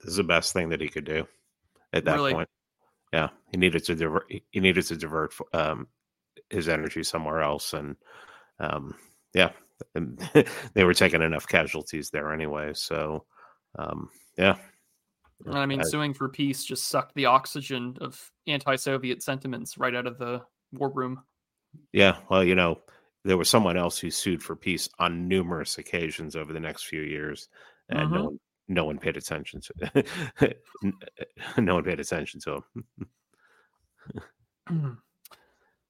This is the best thing that he could do at that Really? point. Yeah, he needed to divert. He needed to divert um, his energy somewhere else, and um, yeah, and [laughs] they were taking enough casualties there anyway. So, um, yeah, And I mean, I- suing for peace just sucked the oxygen of anti Soviet sentiments right out of the war room. Yeah, well, you know, there was someone else who sued for peace on numerous occasions over the next few years, and no Mhm. one, no one paid attention to. [laughs] Eh, no one paid attention to him. Hmm.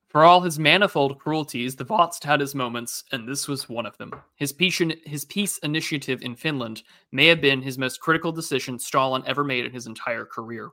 For all his manifold cruelties, the Vozhd had his moments, and this was one of them. His peace, his peace initiative in Finland may have been his most critical decision Stalin ever made in his entire career.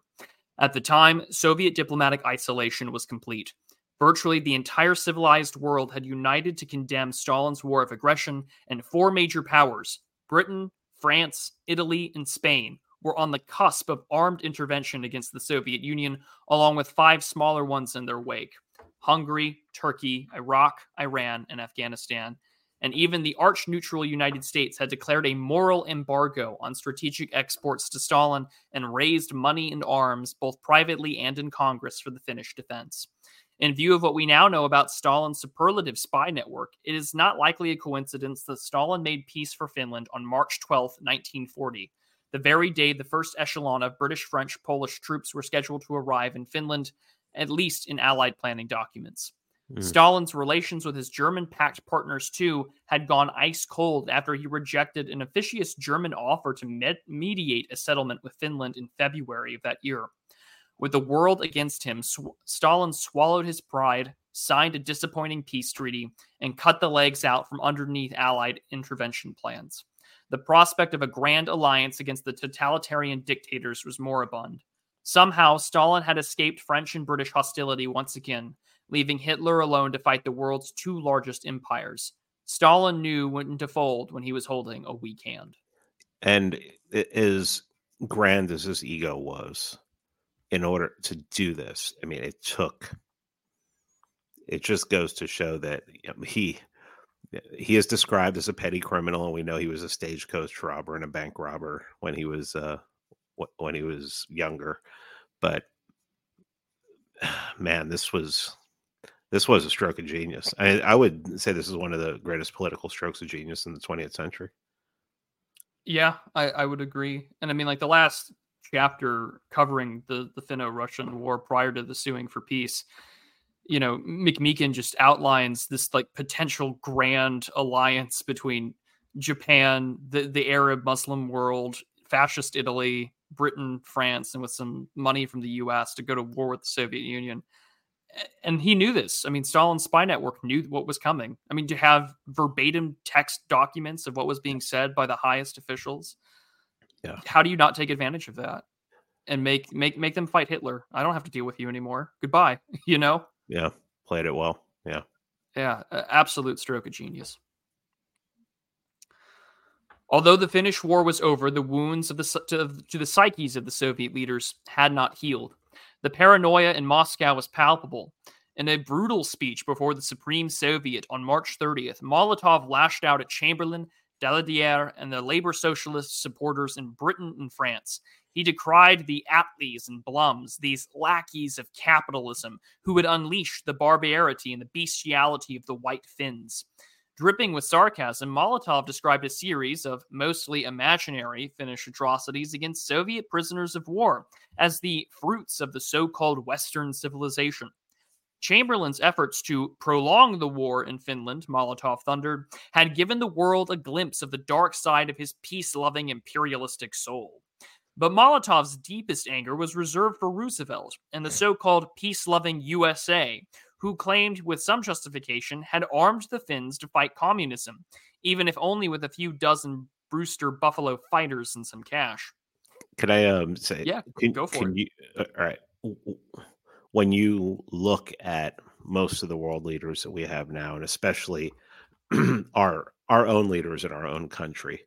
At the time, Soviet diplomatic isolation was complete. Virtually the entire civilized world had united to condemn Stalin's war of aggression, and four major powers Britain, France, Italy, and Spain were on the cusp of armed intervention against the Soviet Union, along with five smaller ones in their wake Hungary, Turkey, Iraq, Iran, and Afghanistan. And even the arch neutral United States had declared a moral embargo on strategic exports to Stalin and raised money and arms, both privately and in Congress, for the Finnish defense. In view of what we now know about Stalin's superlative spy network, it is not likely a coincidence that Stalin made peace for Finland on March 12, 1940, the very day the first echelon of British, French, Polish troops were scheduled to arrive in Finland, at least in Allied planning documents. Mm. Stalin's relations with his German pact partners, too, had gone ice cold after he rejected an officious German offer to med- mediate a settlement with Finland in February of that year. With the world against him, Sw- Stalin swallowed his pride, signed a disappointing peace treaty, and cut the legs out from underneath Allied intervention plans. The prospect of a grand alliance against the totalitarian dictators was moribund. Somehow, Stalin had escaped French and British hostility once again, leaving Hitler alone to fight the world's two largest empires. Stalin knew when to fold when he was holding a weak hand. And as grand as his ego was, in order to do this, I mean, it took. It just goes to show that you know, he he is described as a petty criminal, and we know he was a stagecoach robber and a bank robber when he was uh, when he was younger. But [sighs] man, this was this was a stroke of genius. I, I would say this is one of the greatest political strokes of genius in the 20th century. Yeah, I, I would agree. And I mean, like the last chapter covering the, the Finno Russian War prior to the suing for peace, you know, McMeekin just outlines this like potential grand alliance between Japan, the, the Arab Muslim world, fascist Italy, Britain, France, and with some money from the US to go to war with the Soviet Union. And he knew this. I mean, Stalin's spy network knew what was coming. I mean, to have verbatim text documents of what was being said by the highest officials. Yeah. How do you not take advantage of that and make make make them fight Hitler? I don't have to deal with you anymore. Goodbye. [laughs] You know? Yeah, played it well. Yeah. Yeah, absolute stroke of genius. Although the Finnish war was over, the wounds of the to, to the psyches of the Soviet leaders had not healed. The paranoia in Moscow was palpable. In a brutal speech before the Supreme Soviet on March 30th, Molotov lashed out at Chamberlain, Daladier, and the labor socialist supporters in Britain and France. He decried the Attlees and Blums, these lackeys of capitalism, who would unleash the barbarity and the bestiality of the White Finns. Dripping with sarcasm, Molotov described a series of mostly imaginary Finnish atrocities against Soviet prisoners of war as the fruits of the so called Western civilization. Chamberlain's efforts to prolong the war in Finland, Molotov thundered, had given the world a glimpse of the dark side of his peace loving imperialistic soul. But Molotov's deepest anger was reserved for Roosevelt and the so called peace loving USA, who claimed, with some justification, had armed the Finns to fight communism, even if only with a few dozen Brewster Buffalo fighters and some cash. Could I um say? Yeah, can, go for can it. You, uh, all right. When you look at most of the world leaders that we have now, and especially [clears throat] our our own leaders in our own country,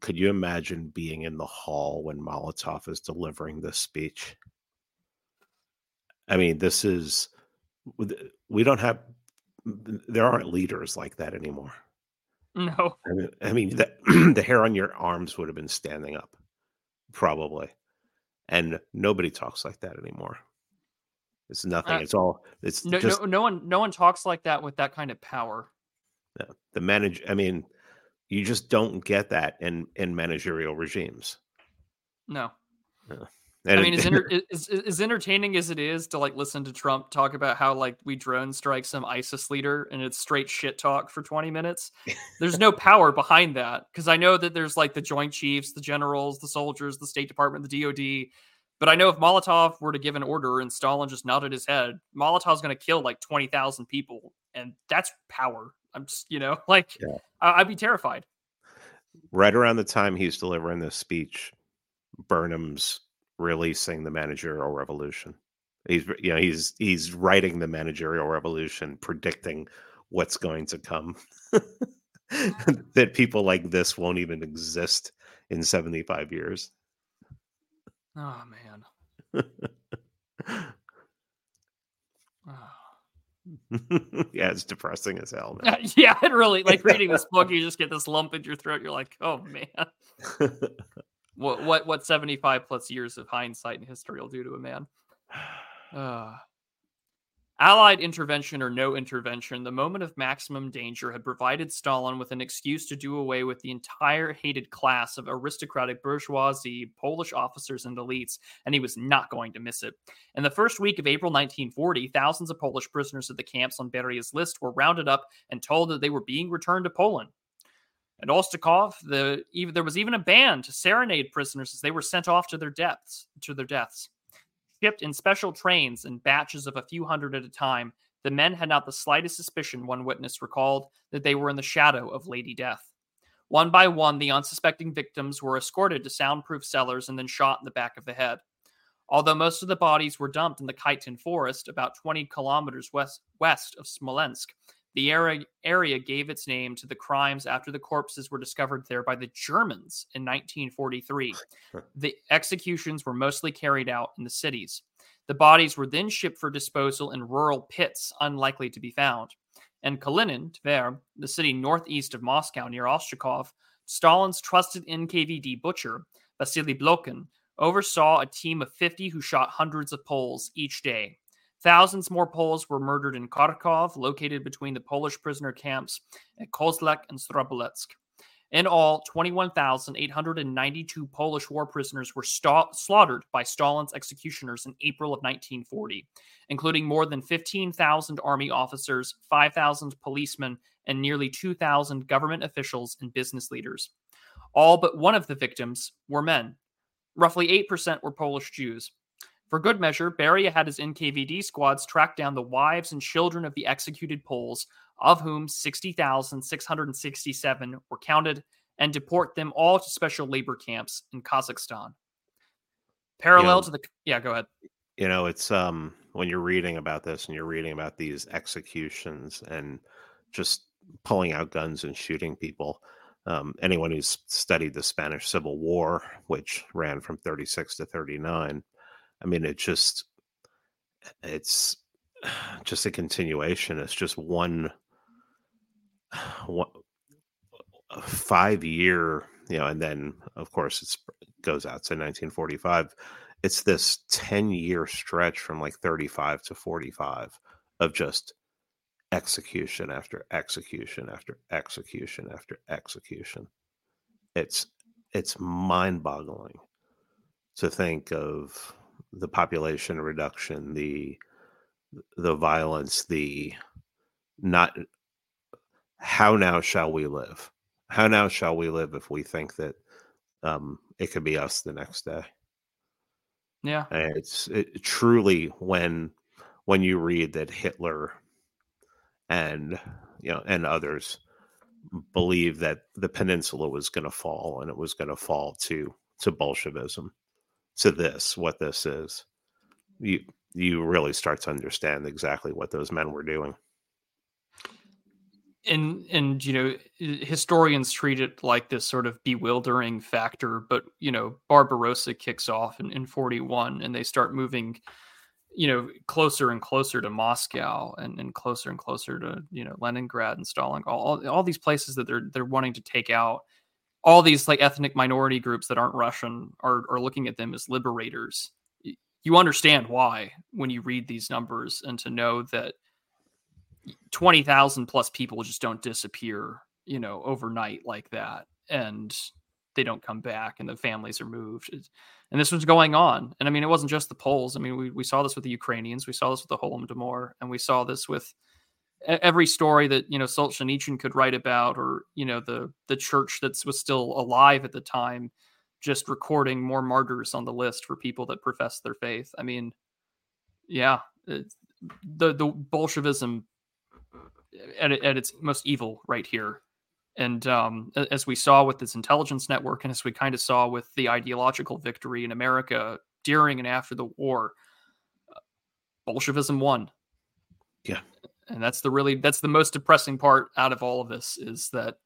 could you imagine being in the hall when Molotov is delivering this speech? I mean, this is we don't have there aren't leaders like that anymore. No. I mean, I mean the, [clears throat] the hair on your arms would have been standing up, probably. And nobody talks like that anymore. It's nothing. Uh, it's all. It's No, just no, no one, no one talks like that with that kind of power. the, the manage. I mean, you just don't get that in in managerial regimes. No. And I mean, as, [laughs] enter- as, as entertaining as it is to like listen to Trump talk about how like we drone strike some ISIS leader and it's straight shit talk for 20 minutes, there's no power behind that. Because I know that there's like the Joint Chiefs, the generals, the soldiers, the State Department, the DoD. But I know if Molotov were to give an order and Stalin just nodded his head, Molotov's going to kill like 20,000 people. And that's power. I'm just, you know, [laughs] like Yeah. I- I'd be terrified. right around the time he's delivering this speech, Burnham's releasing the managerial revolution. He's you know he's he's writing the managerial revolution, predicting what's going to come. [laughs] that people like this won't even exist in 75 years. Oh, man. Oh. [laughs] yeah, it's depressing as hell. Man. [laughs] yeah, it really like [laughs] reading this book, you just get this lump in your throat. You're like, oh man, what what what 75 plus years of hindsight and history will do to a man. Uh, [sighs] Allied intervention or no intervention, the moment of maximum danger had provided Stalin with an excuse to do away with the entire hated class of aristocratic bourgeoisie, Polish officers, and elites, and he was not going to miss it. In the first week of April 1940, thousands of Polish prisoners at the camps on Beria's list were rounded up and told that they were being returned to Poland. At Ostashkov, the, there was even a band to serenade prisoners as they were sent off to their deaths. To their deaths. Shipped in special trains in batches of a few hundred at a time, the men had not the slightest suspicion, one witness recalled, that they were in the shadow of Lady Death. One by one, the unsuspecting victims were escorted to soundproof cellars and then shot in the back of the head. Although most of the bodies were dumped in the Katyn forest, about 20 kilometers west, west of Smolensk, the area, area gave its name to the crimes after the corpses were discovered there by the Germans in 1943. The executions were mostly carried out in the cities. The bodies were then shipped for disposal in rural pits unlikely to be found. In Kalinin, Tver, the city northeast of Moscow near Ostashkov, Stalin's trusted NKVD butcher, Vasily Blokhin, oversaw a team of 50 who shot hundreds of Poles each day. Thousands more Poles were murdered in Kharkov, located between the Polish prisoner camps at Kozelsk and Starobelsk. In all, 21,892 Polish war prisoners were sta- slaughtered by Stalin's executioners in April of 1940, including more than 15,000 army officers, 5,000 policemen, and nearly 2,000 government officials and business leaders. All but one of the victims were men. Roughly 8% were Polish Jews. For good measure, Beria had his NKVD squads track down the wives and children of the executed Poles, of whom 60,667 were counted, and deport them all to special labor camps in Kazakhstan. Parallel Yeah. to the yeah, go ahead. you know it's um when you're reading about this and you're reading about these executions and just pulling out guns and shooting people um, anyone who's studied the spanish civil war which ran from 36 to 39 i mean it just it's [sighs] just a continuation it's just one [sighs] one five year you know and then of course it's goes out to 1945 it's this 10 year stretch from like 35 to 45 of just execution after execution after execution after execution. It's it's mind boggling to think of the population reduction the the violence the not how now shall we live? How now shall we live if we think that um it could be us the next day? Yeah. and it's it, truly when when you read that Hitler and you know and others believe that the peninsula was going to fall and it was going to fall to to Bolshevism, to this, what this is. You you really start to understand exactly what those men were doing. And and you know historians treat it like this sort of bewildering factor, but you know Barbarossa kicks off in, in 41 and they start moving you know closer and closer to Moscow and, and closer and closer to you know Leningrad and Stalin all, all these places that they're they're wanting to take out all these like ethnic minority groups that aren't Russian are are looking at them as liberators you understand why when you read these numbers and to know that 20,000 plus people just don't disappear, you know, overnight like that and they don't come back and the families are moved. And this was going on. And I mean, it wasn't just the Poles. I mean, we, we saw this with the Ukrainians, we saw this with the Holodomor, and we saw this with every story that, you know, Solzhenitsyn could write about or, you know, the the church that was still alive at the time just recording more martyrs on the list for people that profess their faith. I mean, yeah, the the Bolshevism at, at its most evil right here. And um, as we saw with this intelligence network, and as we kind of saw with the ideological victory in America during and after the war, uh, Bolshevism won. Yeah, and that's the really that's the most depressing part out of all of this is that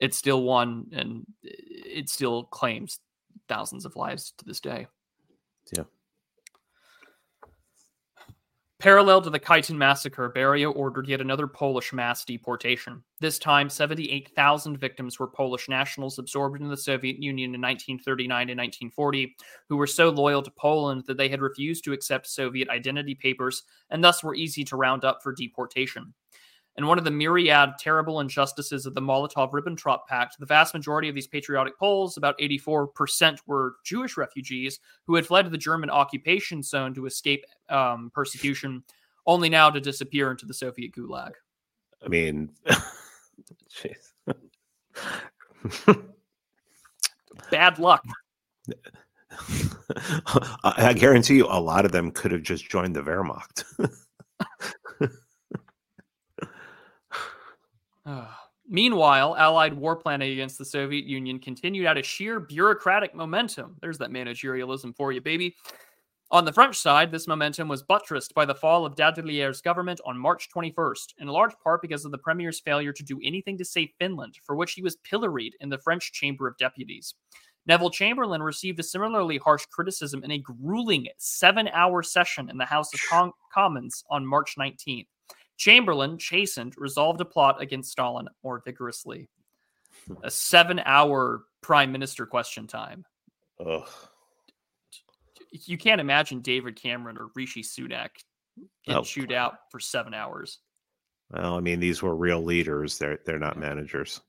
it still won and it still claims thousands of lives to this day. Yeah. Parallel to the Katyn massacre, Beria ordered yet another Polish mass deportation. This time, 78,000 victims were Polish nationals absorbed into the Soviet Union in 1939 and 1940, who were so loyal to Poland that they had refused to accept Soviet identity papers and thus were easy to round up for deportation. And one of the myriad terrible injustices of the Molotov Ribbentrop Pact, the vast majority of these patriotic Poles, about 84%, were Jewish refugees who had fled to the German occupation zone to escape um, persecution, only now to disappear into the Soviet gulag. I mean, [laughs] jeez. bad luck. [laughs] I guarantee you, a lot of them could have just joined the Wehrmacht. [laughs] [sighs] Meanwhile, Allied war planning against the Soviet Union continued out of sheer bureaucratic momentum. There's that managerialism for you, baby. On the French side, this momentum was buttressed by the fall of Daladier's government on March 21st, in large part because of the premier's failure to do anything to save Finland, for which he was pilloried in the French Chamber of Deputies. Neville Chamberlain received a similarly harsh criticism in a grueling seven hour session in the House of Commons on March 19th. Chamberlain, chastened, resolved to plot against Stalin more vigorously. A seven hour prime minister question time. Ugh. You can't imagine David Cameron or Rishi Sunak get oh. chewed out for seven hours. Well, I mean, these were real leaders. They're they're not managers.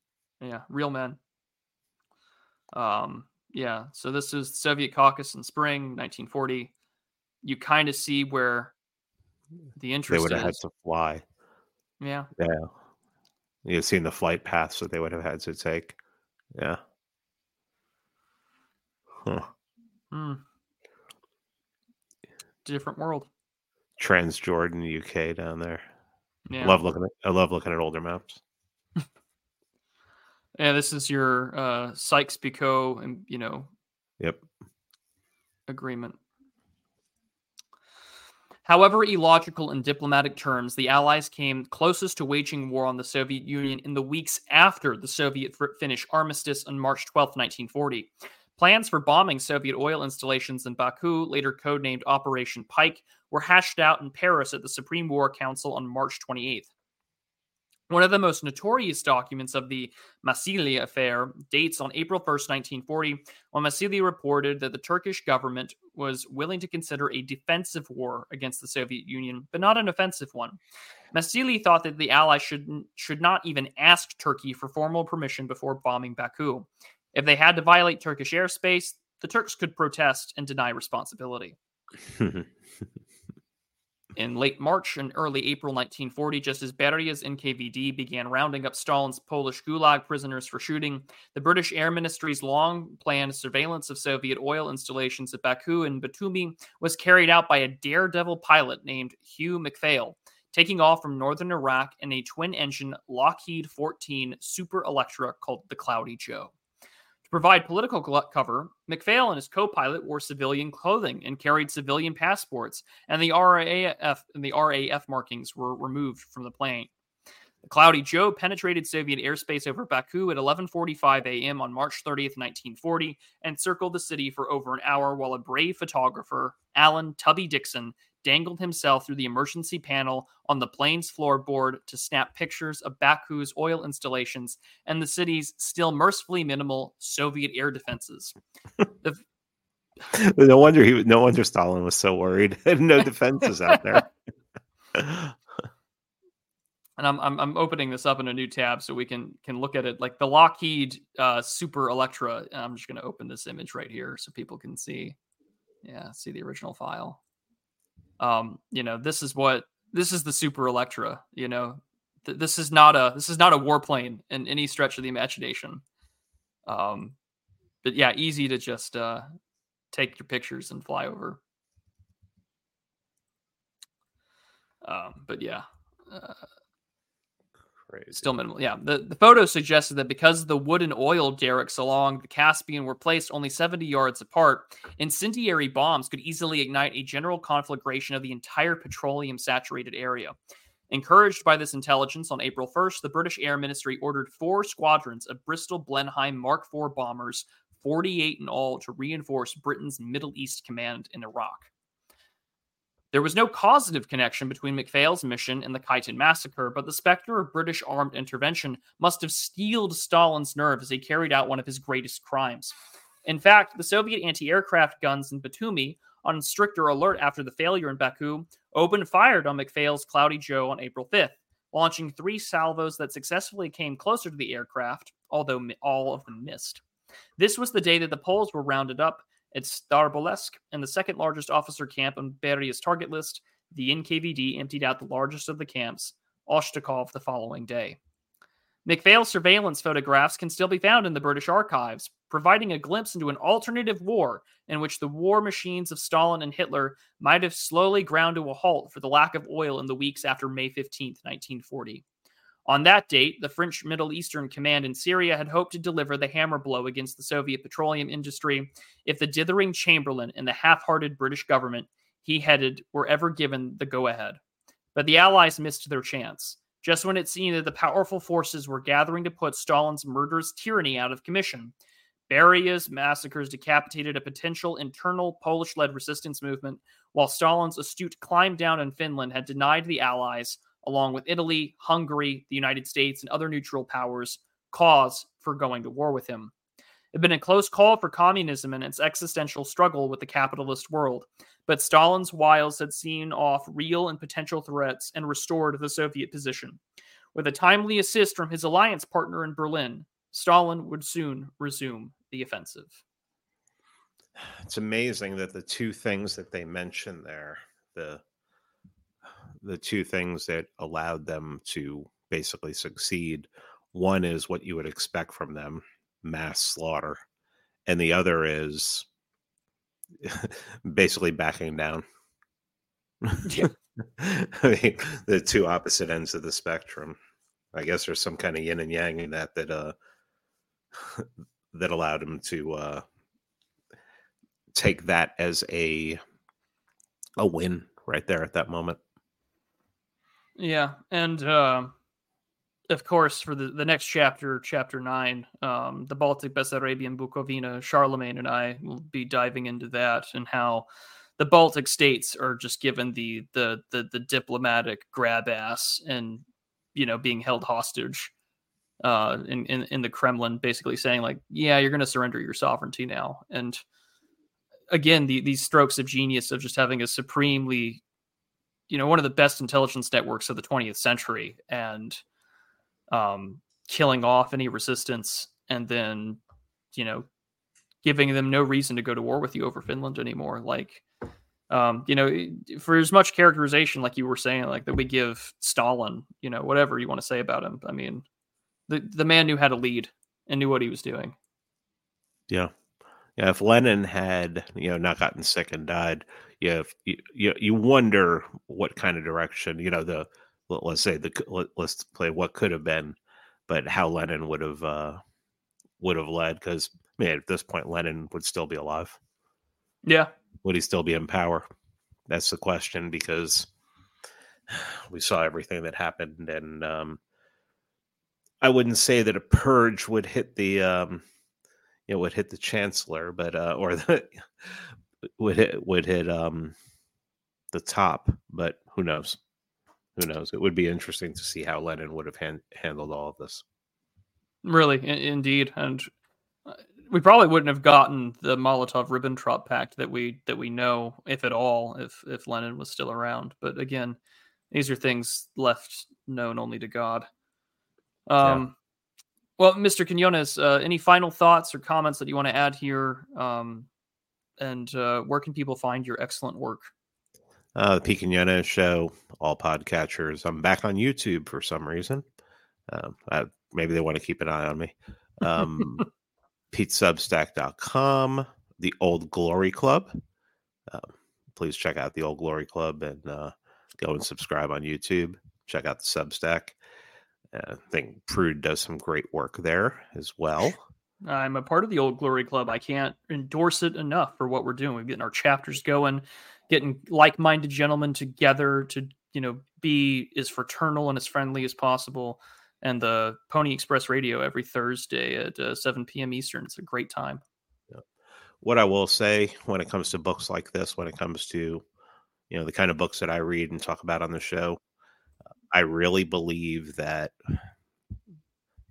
Yeah, real men. Um, yeah. So this is Soviet Caucasus in spring 1940. You kind of see where the interest they would have had to fly. Yeah. Yeah. You've seen the flight paths that they would have had to take. Yeah. Huh. Hmm. Different world. Transjordan, UK, down there. Yeah. Love looking at. I love looking at older maps. [laughs] yeah, this is your uh, Sykes-Picot, and you know. Yep. Agreement. However illogical in diplomatic terms, the Allies came closest to waging war on the Soviet Union in the weeks after the Soviet Finnish armistice on March 12, 1940. Plans for bombing Soviet oil installations in Baku, later codenamed Operation Pike, were hashed out in Paris at the Supreme War Council on March 28th. One of the most notorious documents of the Massigli affair dates on April 1st, 1940, when Massigli reported that the Turkish government was willing to consider a defensive war against the Soviet Union, but not an offensive one. Massigli thought that the Allies should, should not even ask Turkey for formal permission before bombing Baku. If they had to violate Turkish airspace, the Turks could protest and deny responsibility. [laughs] In late March and early April 1940, just as Beria's NKVD began rounding up Stalin's Polish Gulag prisoners for shooting, the British Air Ministry's long planned surveillance of Soviet oil installations at Baku and Batumi was carried out by a daredevil pilot named Hugh MacPhail. taking off from northern Iraq in a twin engine Lockheed 14 Super Electra called the Cloudy Joe. To provide political cover, MacPhail and his co-pilot wore civilian clothing and carried civilian passports, and the RAF and the RAF markings were removed from the plane. The Cloudy Joe penetrated Soviet airspace over Baku at 11:45 a.m. on March 30th, 1940, and circled the city for over an hour while a brave photographer, Alan Tubby Dixon, dangled himself through the emergency panel on the plane's floorboard to snap pictures of Baku's oil installations and the city's still mercifully minimal Soviet air defenses. the... [laughs] no wonder he no wonder Stalin was so worried. [laughs] no defenses out there. [laughs] and I'm, I'm I'm opening this up in a new tab so we can can look at it like the Lockheed uh, Super Electra. I'm just going to open this image right here so people can see. Yeah, see the original file um, you know, this is what this is the Super Electra. You know, Th- this is not a this is not a warplane in any stretch of the imagination. Um, but yeah, easy to just uh, take your pictures and fly over. Um, but yeah, uh, Crazy. Still minimal. Yeah. The, the photo suggested that because the wood and oil derricks along the Caspian were placed only 70 yards apart, incendiary bombs could easily ignite a general conflagration of the entire petroleum saturated area. Encouraged by this intelligence, on April 1st, the British Air Ministry ordered four squadrons of Bristol Blenheim Mark IV bombers, 48 in all, to reinforce Britain's Middle East command in Iraq. There was no causative connection between MacPhail's mission and the Katyn massacre, but the specter of British armed intervention must have steeled Stalin's nerve as he carried out one of his greatest crimes. In fact, the Soviet anti aircraft guns in Batumi, on stricter alert after the failure in Baku, opened fire on MacPhail's Cloudy Joe on April 5th, launching three salvos that successfully came closer to the aircraft, although all of them missed. This was the day that the Poles were rounded up it's Starobelsk and the second largest officer camp on Beria's target list. The NKVD emptied out the largest of the camps, Ostashkov, the following day. MacPhail's surveillance photographs can still be found in the British archives, providing a glimpse into an alternative war in which the war machines of Stalin and Hitler might have slowly ground to a halt for the lack of oil in the weeks after May 15, 1940. On that date, the French Middle Eastern Command in Syria had hoped to deliver the hammer blow against the Soviet petroleum industry if the dithering Chamberlain and the half hearted British government he headed were ever given the go ahead. But the Allies missed their chance. Just when it seemed that the powerful forces were gathering to put Stalin's murderous tyranny out of commission, Beria's massacres decapitated a potential internal Polish led resistance movement, while Stalin's astute climb down in Finland had denied the Allies along with Italy, Hungary, the United States, and other neutral powers, cause for going to war with him. It had been a close call for communism and its existential struggle with the capitalist world, but Stalin's wiles had seen off real and potential threats and restored the Soviet position. With a timely assist from his alliance partner in Berlin, Stalin would soon resume the offensive. It's amazing that the two things that they mentioned there, the the two things that allowed them to basically succeed. One is what you would expect from them mass slaughter, and the other is [laughs] basically backing down. Yeah. [laughs] I mean, the two opposite ends of the spectrum. I guess there's some kind of yin and yang in that that uh [laughs] that allowed him to uh take that as a a win right there at that moment. Yeah, and uh, of course, for the, the next chapter, chapter nine, um, the Baltic, Bessarabian, Bukovina, Charlemagne and I will be diving into that and how the Baltic states are just given the the the, the diplomatic grab ass and you know being held hostage uh, in, in in the Kremlin, basically saying like, yeah, you're going to surrender your sovereignty now, and again, the, these strokes of genius of just having a supremely you know one of the best intelligence networks of the 20th century and um, killing off any resistance and then you know giving them no reason to go to war with you over Finland anymore. Like um, you know for as much characterization like you were saying like that we give Stalin you know whatever you want to say about him I mean the the man knew how to lead and knew what he was doing. Yeah. Yeah if Lenin had you know not gotten sick and died you, you you wonder what kind of direction you know the let, us say the let, us play what could have been, but how Lenin would have uh, would have led. Because I mean, at this point, Lenin would still be alive. Yeah, would he still be in power? That's the question because [sighs] we saw everything that happened, and um, I wouldn't say that a purge would hit the um, you know would hit the chancellor, but uh, or the [laughs] would hit would hit um, the top, but who knows? Who knows? It would be interesting to see how Lenin would have han- handled all of this. Really, in- indeed, and uh, we probably wouldn't have gotten the Molotov-Ribbentrop Pact that we that we know, if at all, if if Lenin was still around. But again, these are things left known only to God. Um, yeah. Well, Mr. Quinones, uh, any final thoughts or comments that you want to add here? Um, and uh, where can people find your excellent work? Uh, the Pete Quinones Show, all podcatchers. I'm back on YouTube for some reason. Um, I, maybe they want to keep an eye on me. Um, [laughs] PeteSubstack.com, the Old Glory Club. Uh, please check out the Old Glory Club and uh, go and subscribe on YouTube. Check out the Substack. Uh, I think Prude does some great work there as well. I'm a part of the Old Glory Club. I can't endorse it enough for what we're doing. We're getting our chapters going, getting like-minded gentlemen together to, you know, be as fraternal and as friendly as possible. And the Pony Express Radio every Thursday at uh, 7 p.m. Eastern. It's a great time. What I will say when it comes to books like this, when it comes to, you know, the kind of books that I read and talk about on the show, I really believe that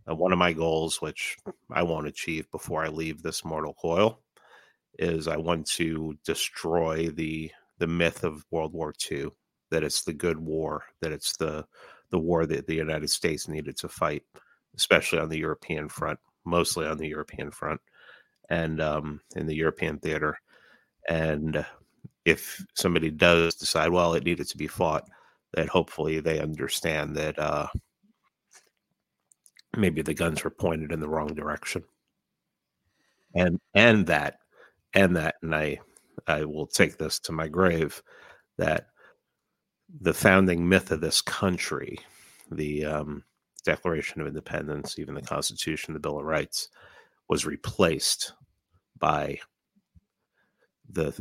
uh, one of my goals, which I won't achieve before I leave this mortal coil, is I want to destroy the the myth of World War II. That it's the good war. That it's the the war that the United States needed to fight, especially on the European front, mostly on the European front, and um, in the European theater. And if somebody does decide, well, it needed to be fought, that hopefully they understand that uh, maybe the guns were pointed in the wrong direction, and and that and that, and I I will take this to my grave that the founding myth of this country, the um, Declaration of Independence, even the Constitution, the Bill of Rights, was replaced by the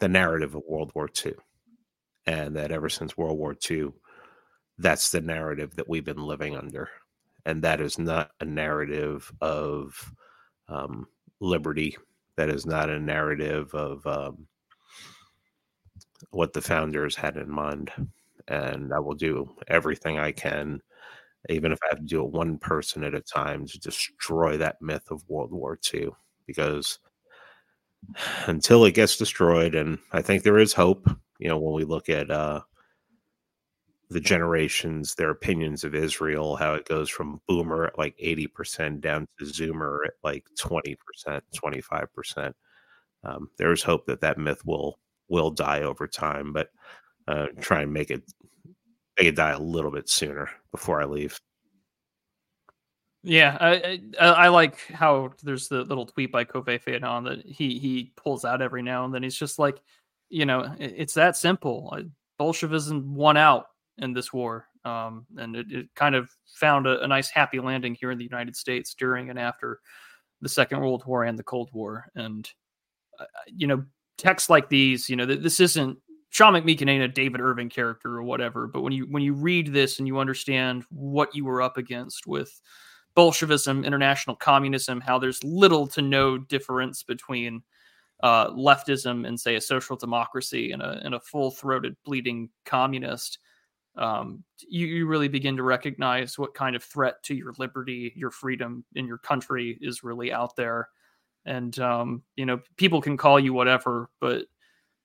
the narrative of World War II and that ever since World War II, that's the narrative that we've been living under. And that is not a narrative of um, liberty. That is not a narrative of um, what the founders had in mind. And I will do everything I can, even if I have to do it one person at a time, to destroy that myth of World War II. Because [sighs] until it gets destroyed, and I think there is hope, you know, when we look at uh, the generations, their opinions of Israel, how it goes from boomer at like 80% down to zoomer at like 20%, 25%. Um, there's hope that that myth will will die over time, but uh, try and make it make it die a little bit sooner before I leave. Yeah, I, I, I like how there's the little tweet by Kove Fanon that he he pulls out every now and then. He's just like, you know, it's that simple. Bolshevism won out in this war, um, and it, it, kind of found a, a, nice happy landing here in the United States during and after the Second World War and the Cold War. And uh, you know, texts like these, you know, this isn't Sean McMeekin ain't a David Irving character or whatever, but when you when you read this and you understand what you were up against with Bolshevism, international communism, how there's little to no difference between uh, leftism and say a social democracy and a, and a full throated bleeding communist, um, you, you really begin to recognize what kind of threat to your liberty, your freedom in your country is really out there. And, um, you know, people can call you whatever, but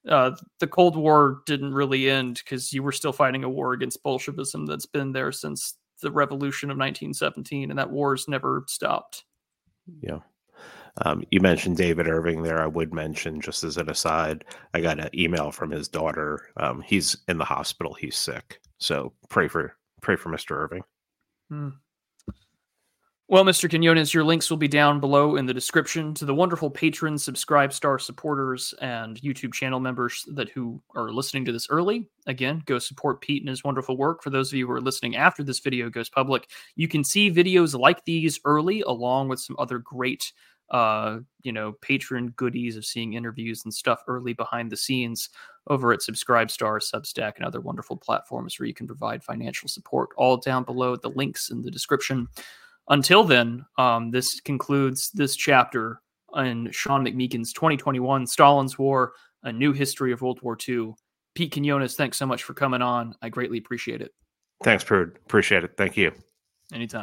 uh, the Cold War didn't really end because you were still fighting a war against Bolshevism that's been there since the revolution of 1917, and that war's never stopped. Yeah. Um, you mentioned David Irving there. I would mention, just as an aside, I got an email from his daughter. Um, he's in the hospital. He's sick. So pray for pray for Mr. Irving. Hmm. Well, Mr. Quinones, your links will be down below in the description to the wonderful patrons, subscribe star supporters, and YouTube channel members that who are listening to this early. Again, go support Pete and his wonderful work. For those of you who are listening after this video goes public, you can see videos like these early, along with some other great uh, you know, patron goodies of seeing interviews and stuff early behind the scenes over at Subscribestar, Substack, and other wonderful platforms where you can provide financial support. All down below, the links in the description. Until then, um, this concludes this chapter in Sean McMeekin's 2021 Stalin's War, A New History of World War II. Pete Quinones, thanks so much for coming on. I greatly appreciate it. Thanks, Prude. Appreciate it. Thank you. Anytime.